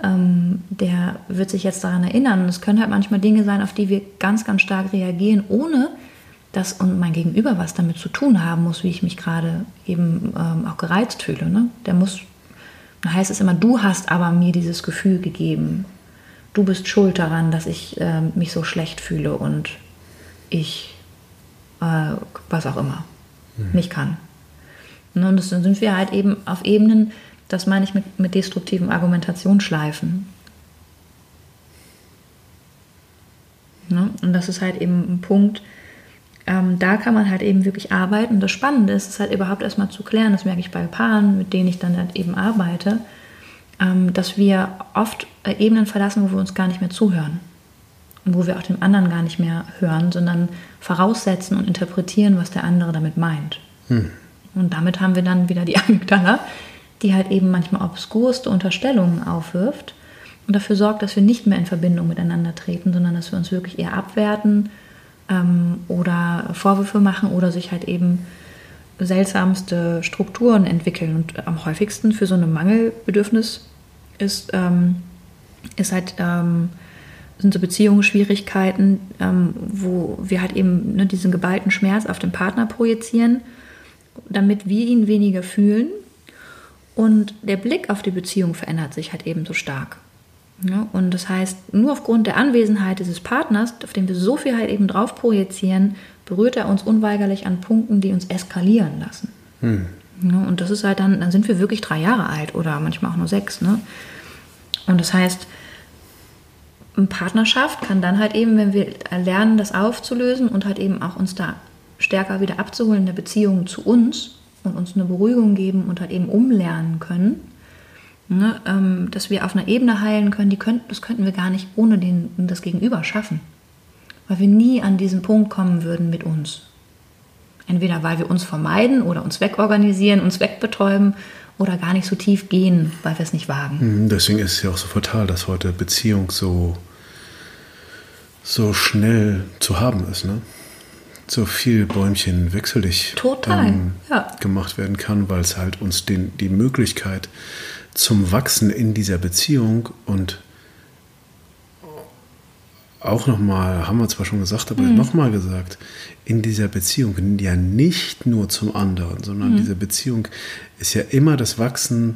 ähm, der wird sich jetzt daran erinnern. Und es können halt manchmal Dinge sein, auf die wir ganz, ganz stark reagieren, ohne dass und mein Gegenüber was damit zu tun haben muss, wie ich mich gerade eben ähm, auch gereizt fühle. Ne? Der muss, da heißt es immer, du hast aber mir dieses Gefühl gegeben du bist schuld daran, dass ich äh, mich so schlecht fühle und ich, äh, was auch immer, mhm. nicht kann. Ne, und das sind wir halt eben auf Ebenen, das meine ich mit, mit destruktiven Argumentationsschleifen. Ne? Und das ist halt eben ein Punkt, ähm, da kann man halt eben wirklich arbeiten. Und das Spannende ist, es halt überhaupt erstmal zu klären, das merke ich bei Paaren, mit denen ich dann halt eben arbeite, ähm, dass wir oft äh, Ebenen verlassen, wo wir uns gar nicht mehr zuhören. Und wo wir auch den anderen gar nicht mehr hören, sondern voraussetzen und interpretieren, was der andere damit meint. Hm. Und damit haben wir dann wieder die Amygdala, die halt eben manchmal obskurste Unterstellungen aufwirft und dafür sorgt, dass wir nicht mehr in Verbindung miteinander treten, sondern dass wir uns wirklich eher abwerten ähm, oder Vorwürfe machen oder sich halt eben seltsamste Strukturen entwickeln. Und am häufigsten für so ein Mangelbedürfnis ist, ähm, ist halt, ähm, sind so Beziehungsschwierigkeiten, ähm, wo wir halt eben ne, diesen geballten Schmerz auf den Partner projizieren, damit wir ihn weniger fühlen. Und der Blick auf die Beziehung verändert sich halt eben so stark. Ja, und das heißt, nur aufgrund der Anwesenheit dieses Partners, auf den wir so viel halt eben drauf projizieren, berührt er uns unweigerlich an Punkten, die uns eskalieren lassen. Hm. Ja, und das ist halt dann, dann sind wir wirklich drei Jahre alt oder manchmal auch nur sechs. Ne? Und das heißt, eine Partnerschaft kann dann halt eben, wenn wir lernen, das aufzulösen und halt eben auch uns da stärker wieder abzuholen in der Beziehung zu uns und uns eine Beruhigung geben und halt eben umlernen können, ne, ähm, dass wir auf einer Ebene heilen können, die könnten, das könnten wir gar nicht ohne den, das Gegenüber schaffen weil wir nie an diesen Punkt kommen würden mit uns. Entweder weil wir uns vermeiden oder uns wegorganisieren, uns wegbetäuben oder gar nicht so tief gehen, weil wir es nicht wagen. Mhm, deswegen ist es ja auch so fatal, dass heute Beziehung so, so schnell zu haben ist. Ne? So viel Bäumchen wechselig ähm, ja. gemacht werden kann, weil es halt uns den, die Möglichkeit zum Wachsen in dieser Beziehung und auch nochmal, haben wir zwar schon gesagt, aber mhm. nochmal gesagt, in dieser Beziehung ja nicht nur zum anderen, sondern mhm. diese Beziehung ist ja immer das Wachsen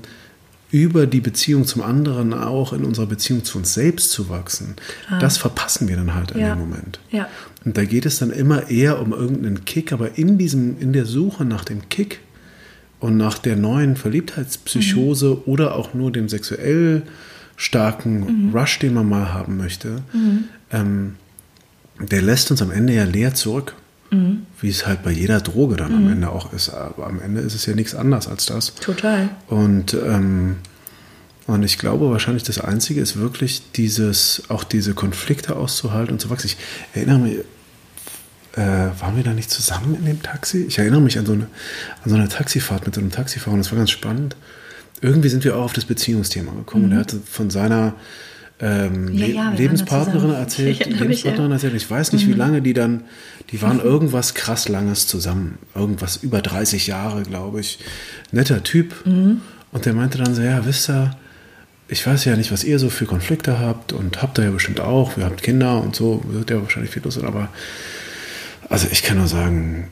über die Beziehung zum anderen auch in unserer Beziehung zu uns selbst zu wachsen. Ah. Das verpassen wir dann halt in ja. dem Moment. Ja. Und da geht es dann immer eher um irgendeinen Kick, aber in diesem, in der Suche nach dem Kick und nach der neuen Verliebtheitspsychose mhm. oder auch nur dem sexuell starken mhm. Rush, den man mal haben möchte, mhm. ähm, der lässt uns am Ende ja leer zurück. Mhm. Wie es halt bei jeder Droge dann am mhm. Ende auch ist. Aber am Ende ist es ja nichts anderes als das. Total. Und, ähm, und ich glaube wahrscheinlich das Einzige ist wirklich dieses, auch diese Konflikte auszuhalten und zu wachsen. Ich erinnere mich, äh, waren wir da nicht zusammen in dem Taxi? Ich erinnere mich an so eine, an so eine Taxifahrt mit so einem Taxifahrer und das war ganz spannend irgendwie sind wir auch auf das Beziehungsthema gekommen. Mhm. Er hatte von seiner ähm, ja, ja, Lebenspartnerin erzählt, Lebenspartnerin erzählt. Ich weiß nicht, mhm. wie lange die dann, die waren irgendwas krass Langes zusammen. Irgendwas über 30 Jahre, glaube ich. Netter Typ. Mhm. Und der meinte dann so, ja, wisst ihr, ich weiß ja nicht, was ihr so für Konflikte habt und habt ihr ja bestimmt auch. Wir habt Kinder und so, wird ja wahrscheinlich viel los aber also ich kann nur sagen,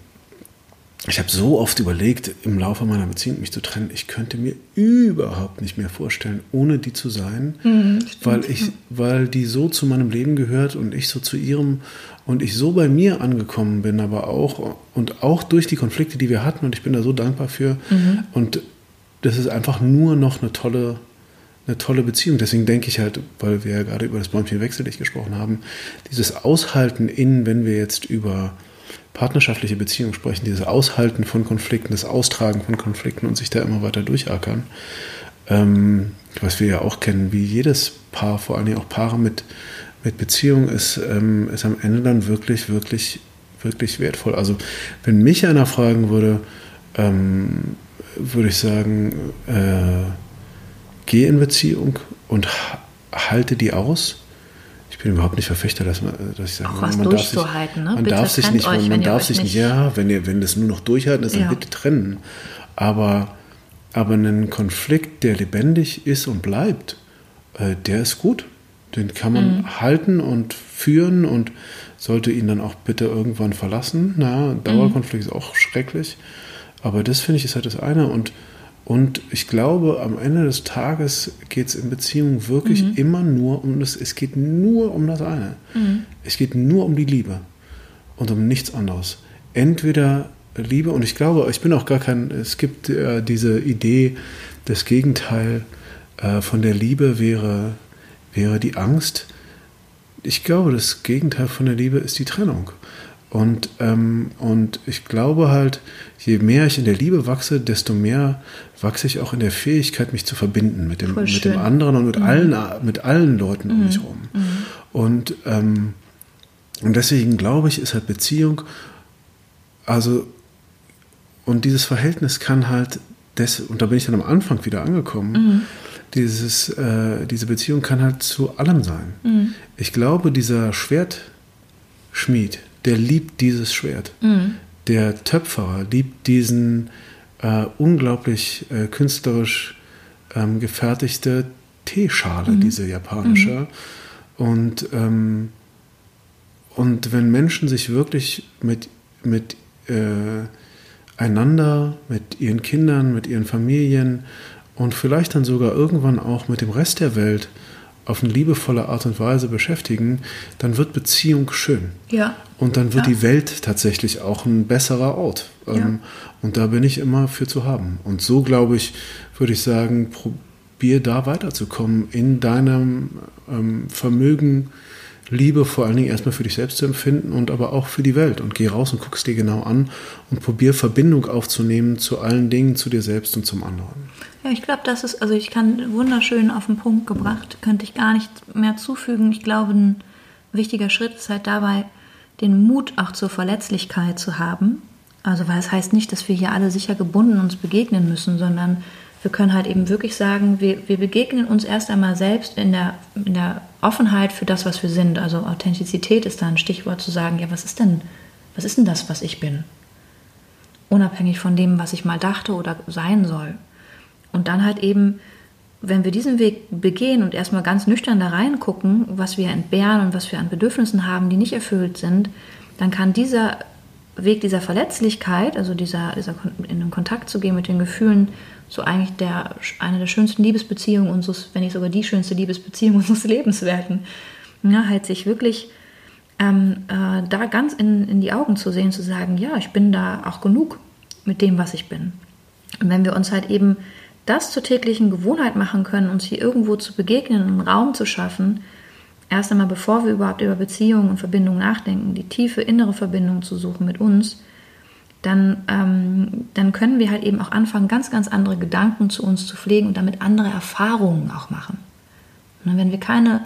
ich habe so oft überlegt, im Laufe meiner Beziehung mich zu trennen. Ich könnte mir überhaupt nicht mehr vorstellen, ohne die zu sein, mhm, weil, ich, weil die so zu meinem Leben gehört und ich so zu ihrem und ich so bei mir angekommen bin, aber auch und auch durch die Konflikte, die wir hatten und ich bin da so dankbar für. Mhm. Und das ist einfach nur noch eine tolle, eine tolle Beziehung. Deswegen denke ich halt, weil wir ja gerade über das Bäumchen wechselig gesprochen haben, dieses Aushalten in, wenn wir jetzt über partnerschaftliche Beziehung sprechen, dieses Aushalten von Konflikten, das Austragen von Konflikten und sich da immer weiter durchackern. Ähm, was wir ja auch kennen, wie jedes Paar, vor allem auch Paare mit, mit Beziehung, ist, ähm, ist am Ende dann wirklich, wirklich, wirklich wertvoll. Also wenn mich einer fragen würde, ähm, würde ich sagen, äh, geh in Beziehung und halte die aus ich bin überhaupt nicht Verfechter, dass, man, dass ich sage, Auch was man darf sich, ne? man bitte darf sich nicht, euch, man darf sich nicht, ja, wenn ihr, wenn das nur noch durchhalten ist, dann ja. bitte trennen. Aber, aber ein Konflikt, der lebendig ist und bleibt, äh, der ist gut. Den kann man mhm. halten und führen und sollte ihn dann auch bitte irgendwann verlassen. Na, Dauerkonflikt mhm. ist auch schrecklich. Aber das finde ich ist halt das eine. Und und ich glaube, am Ende des Tages geht es in Beziehungen wirklich mhm. immer nur um das, es geht nur um das eine. Mhm. Es geht nur um die Liebe und um nichts anderes. Entweder Liebe, und ich glaube, ich bin auch gar kein, es gibt äh, diese Idee, das Gegenteil äh, von der Liebe wäre, wäre die Angst. Ich glaube, das Gegenteil von der Liebe ist die Trennung. Und, ähm, und ich glaube halt, je mehr ich in der Liebe wachse, desto mehr wachse ich auch in der Fähigkeit, mich zu verbinden mit dem, mit dem anderen und mit, mhm. allen, mit allen Leuten um mich herum. Mhm. Und, ähm, und deswegen glaube ich, ist halt Beziehung, also, und dieses Verhältnis kann halt, des, und da bin ich dann am Anfang wieder angekommen, mhm. dieses, äh, diese Beziehung kann halt zu allem sein. Mhm. Ich glaube, dieser Schwertschmied, der liebt dieses Schwert. Mhm. Der Töpferer liebt diesen äh, unglaublich äh, künstlerisch ähm, gefertigte Teeschale, mhm. diese japanische. Mhm. Und, ähm, und wenn Menschen sich wirklich mit, mit äh, einander, mit ihren Kindern, mit ihren Familien und vielleicht dann sogar irgendwann auch mit dem Rest der Welt auf eine liebevolle Art und Weise beschäftigen, dann wird Beziehung schön. Ja. Und dann wird ja. die Welt tatsächlich auch ein besserer Ort. Ja. Ähm, und da bin ich immer für zu haben. Und so, glaube ich, würde ich sagen, probier da weiterzukommen in deinem ähm, Vermögen, Liebe vor allen Dingen erstmal für dich selbst zu empfinden und aber auch für die Welt. Und geh raus und guck es dir genau an und probier Verbindung aufzunehmen zu allen Dingen, zu dir selbst und zum anderen. Ja, ich glaube, das ist, also ich kann wunderschön auf den Punkt gebracht, könnte ich gar nicht mehr zufügen. Ich glaube, ein wichtiger Schritt ist halt dabei, den Mut auch zur Verletzlichkeit zu haben. Also, weil es heißt nicht, dass wir hier alle sicher gebunden uns begegnen müssen, sondern wir können halt eben wirklich sagen, wir, wir begegnen uns erst einmal selbst in der, in der Offenheit für das, was wir sind. Also Authentizität ist da ein Stichwort zu sagen, ja, was ist denn, was ist denn das, was ich bin? Unabhängig von dem, was ich mal dachte oder sein soll. Und dann halt eben, wenn wir diesen Weg begehen und erstmal ganz nüchtern da reingucken, was wir entbehren und was wir an Bedürfnissen haben, die nicht erfüllt sind, dann kann dieser Weg dieser Verletzlichkeit, also dieser, dieser in den Kontakt zu gehen mit den Gefühlen, so eigentlich der, eine der schönsten Liebesbeziehungen unseres, wenn nicht sogar die schönste Liebesbeziehung unseres Lebens werden. Ja, halt sich wirklich ähm, äh, da ganz in, in die Augen zu sehen, zu sagen, ja, ich bin da auch genug mit dem, was ich bin. Und wenn wir uns halt eben das zur täglichen Gewohnheit machen können, uns hier irgendwo zu begegnen, einen Raum zu schaffen, erst einmal bevor wir überhaupt über Beziehungen und Verbindungen nachdenken, die tiefe innere Verbindung zu suchen mit uns, dann, ähm, dann können wir halt eben auch anfangen, ganz, ganz andere Gedanken zu uns zu pflegen und damit andere Erfahrungen auch machen. Und wenn wir keine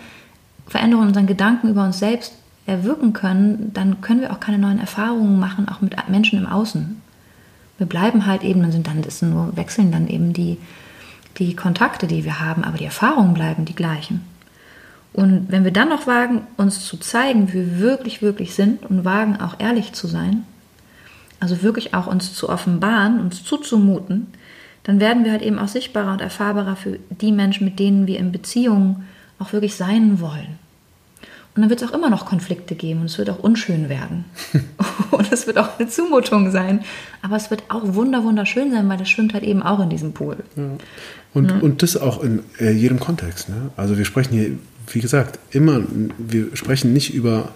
Veränderungen in unseren Gedanken über uns selbst erwirken können, dann können wir auch keine neuen Erfahrungen machen, auch mit Menschen im Außen wir bleiben halt eben, dann sind dann das nur wechseln dann eben die, die Kontakte, die wir haben, aber die Erfahrungen bleiben die gleichen. Und wenn wir dann noch wagen, uns zu zeigen, wie wir wirklich, wirklich sind und wagen auch ehrlich zu sein, also wirklich auch uns zu offenbaren, uns zuzumuten, dann werden wir halt eben auch sichtbarer und erfahrbarer für die Menschen, mit denen wir in Beziehungen auch wirklich sein wollen. Und dann wird es auch immer noch Konflikte geben und es wird auch unschön werden. und es wird auch eine Zumutung sein. Aber es wird auch wunder wunderschön sein, weil das schwimmt halt eben auch in diesem Pool. Ja. Und, ja. und das auch in äh, jedem Kontext. Ne? Also wir sprechen hier, wie gesagt, immer, wir sprechen nicht über,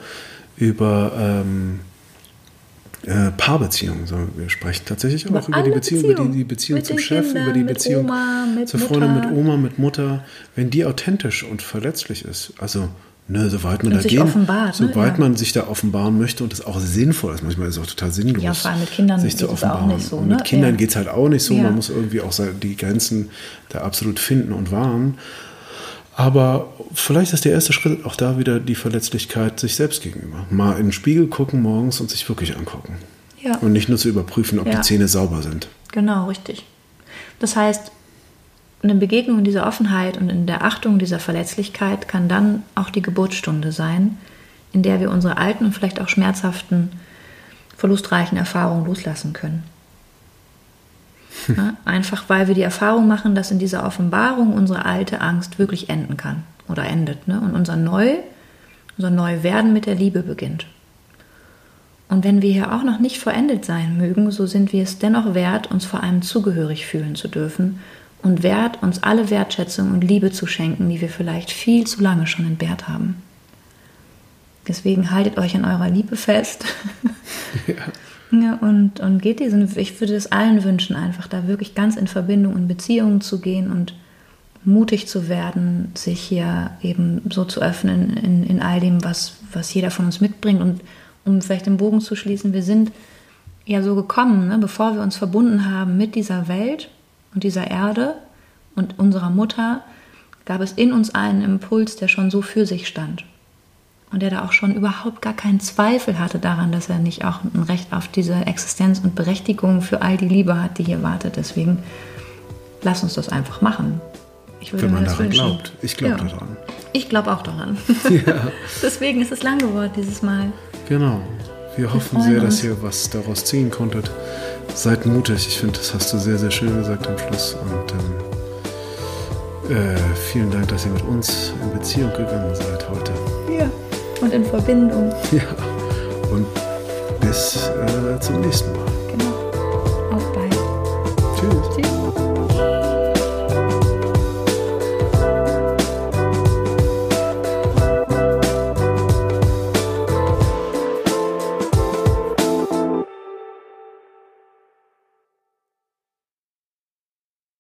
über ähm, äh, Paarbeziehungen, sondern wir sprechen tatsächlich auch über die Beziehung, Beziehung, über die, die Beziehung zum Chef, Kindern, über die Beziehung Oma, zur Freundin, mit Oma, mit Mutter. Wenn die authentisch und verletzlich ist, also Ne, soweit man und da gehen, soweit ne? ja. man sich da offenbaren möchte und es auch sinnvoll ist. Manchmal ist es auch total sinnlos. Ja, vor allem mit Kindern sich zu offenbaren. Auch nicht so, ne? Mit Kindern ja. geht es halt auch nicht so. Ja. Man muss irgendwie auch die Grenzen da absolut finden und wahren. Aber vielleicht ist der erste Schritt auch da wieder die Verletzlichkeit sich selbst gegenüber. Mal in den Spiegel gucken morgens und sich wirklich angucken. Ja. Und nicht nur zu überprüfen, ob die Zähne sauber sind. Genau, richtig. Das heißt, eine Begegnung in dieser Offenheit und in der Achtung dieser Verletzlichkeit kann dann auch die Geburtsstunde sein, in der wir unsere alten und vielleicht auch schmerzhaften, verlustreichen Erfahrungen loslassen können. Ja, einfach weil wir die Erfahrung machen, dass in dieser Offenbarung unsere alte Angst wirklich enden kann oder endet. Ne? Und unser Neu, unser Neuwerden mit der Liebe beginnt. Und wenn wir hier auch noch nicht verendet sein mögen, so sind wir es dennoch wert, uns vor allem zugehörig fühlen zu dürfen und wert, uns alle Wertschätzung und Liebe zu schenken, die wir vielleicht viel zu lange schon entbehrt haben. Deswegen haltet euch an eurer Liebe fest. Ja. Ja und, und geht diesen, ich würde es allen wünschen, einfach da wirklich ganz in Verbindung und Beziehungen zu gehen und mutig zu werden, sich hier eben so zu öffnen in, in all dem, was, was jeder von uns mitbringt und um vielleicht den Bogen zu schließen, wir sind ja so gekommen, ne, bevor wir uns verbunden haben mit dieser Welt und dieser Erde und unserer Mutter, gab es in uns einen Impuls, der schon so für sich stand. Und der da auch schon überhaupt gar keinen Zweifel hatte daran, dass er nicht auch ein Recht auf diese Existenz und Berechtigung für all die Liebe hat, die hier wartet. Deswegen lass uns das einfach machen. Ich würde Wenn man daran wünschen. glaubt. Ich glaube ja. daran. Ich glaube auch daran. Ja. Deswegen ist es lang geworden dieses Mal. Genau. Wir, Wir hoffen sehr, uns. dass ihr was daraus ziehen konntet. Seid mutig. Ich finde, das hast du sehr, sehr schön gesagt am Schluss. Und ähm, äh, vielen Dank, dass ihr mit uns in Beziehung gegangen seid heute und in Verbindung. Ja, und bis äh, zum nächsten Mal. Genau. Auf bald. Tschüss. Tschüss.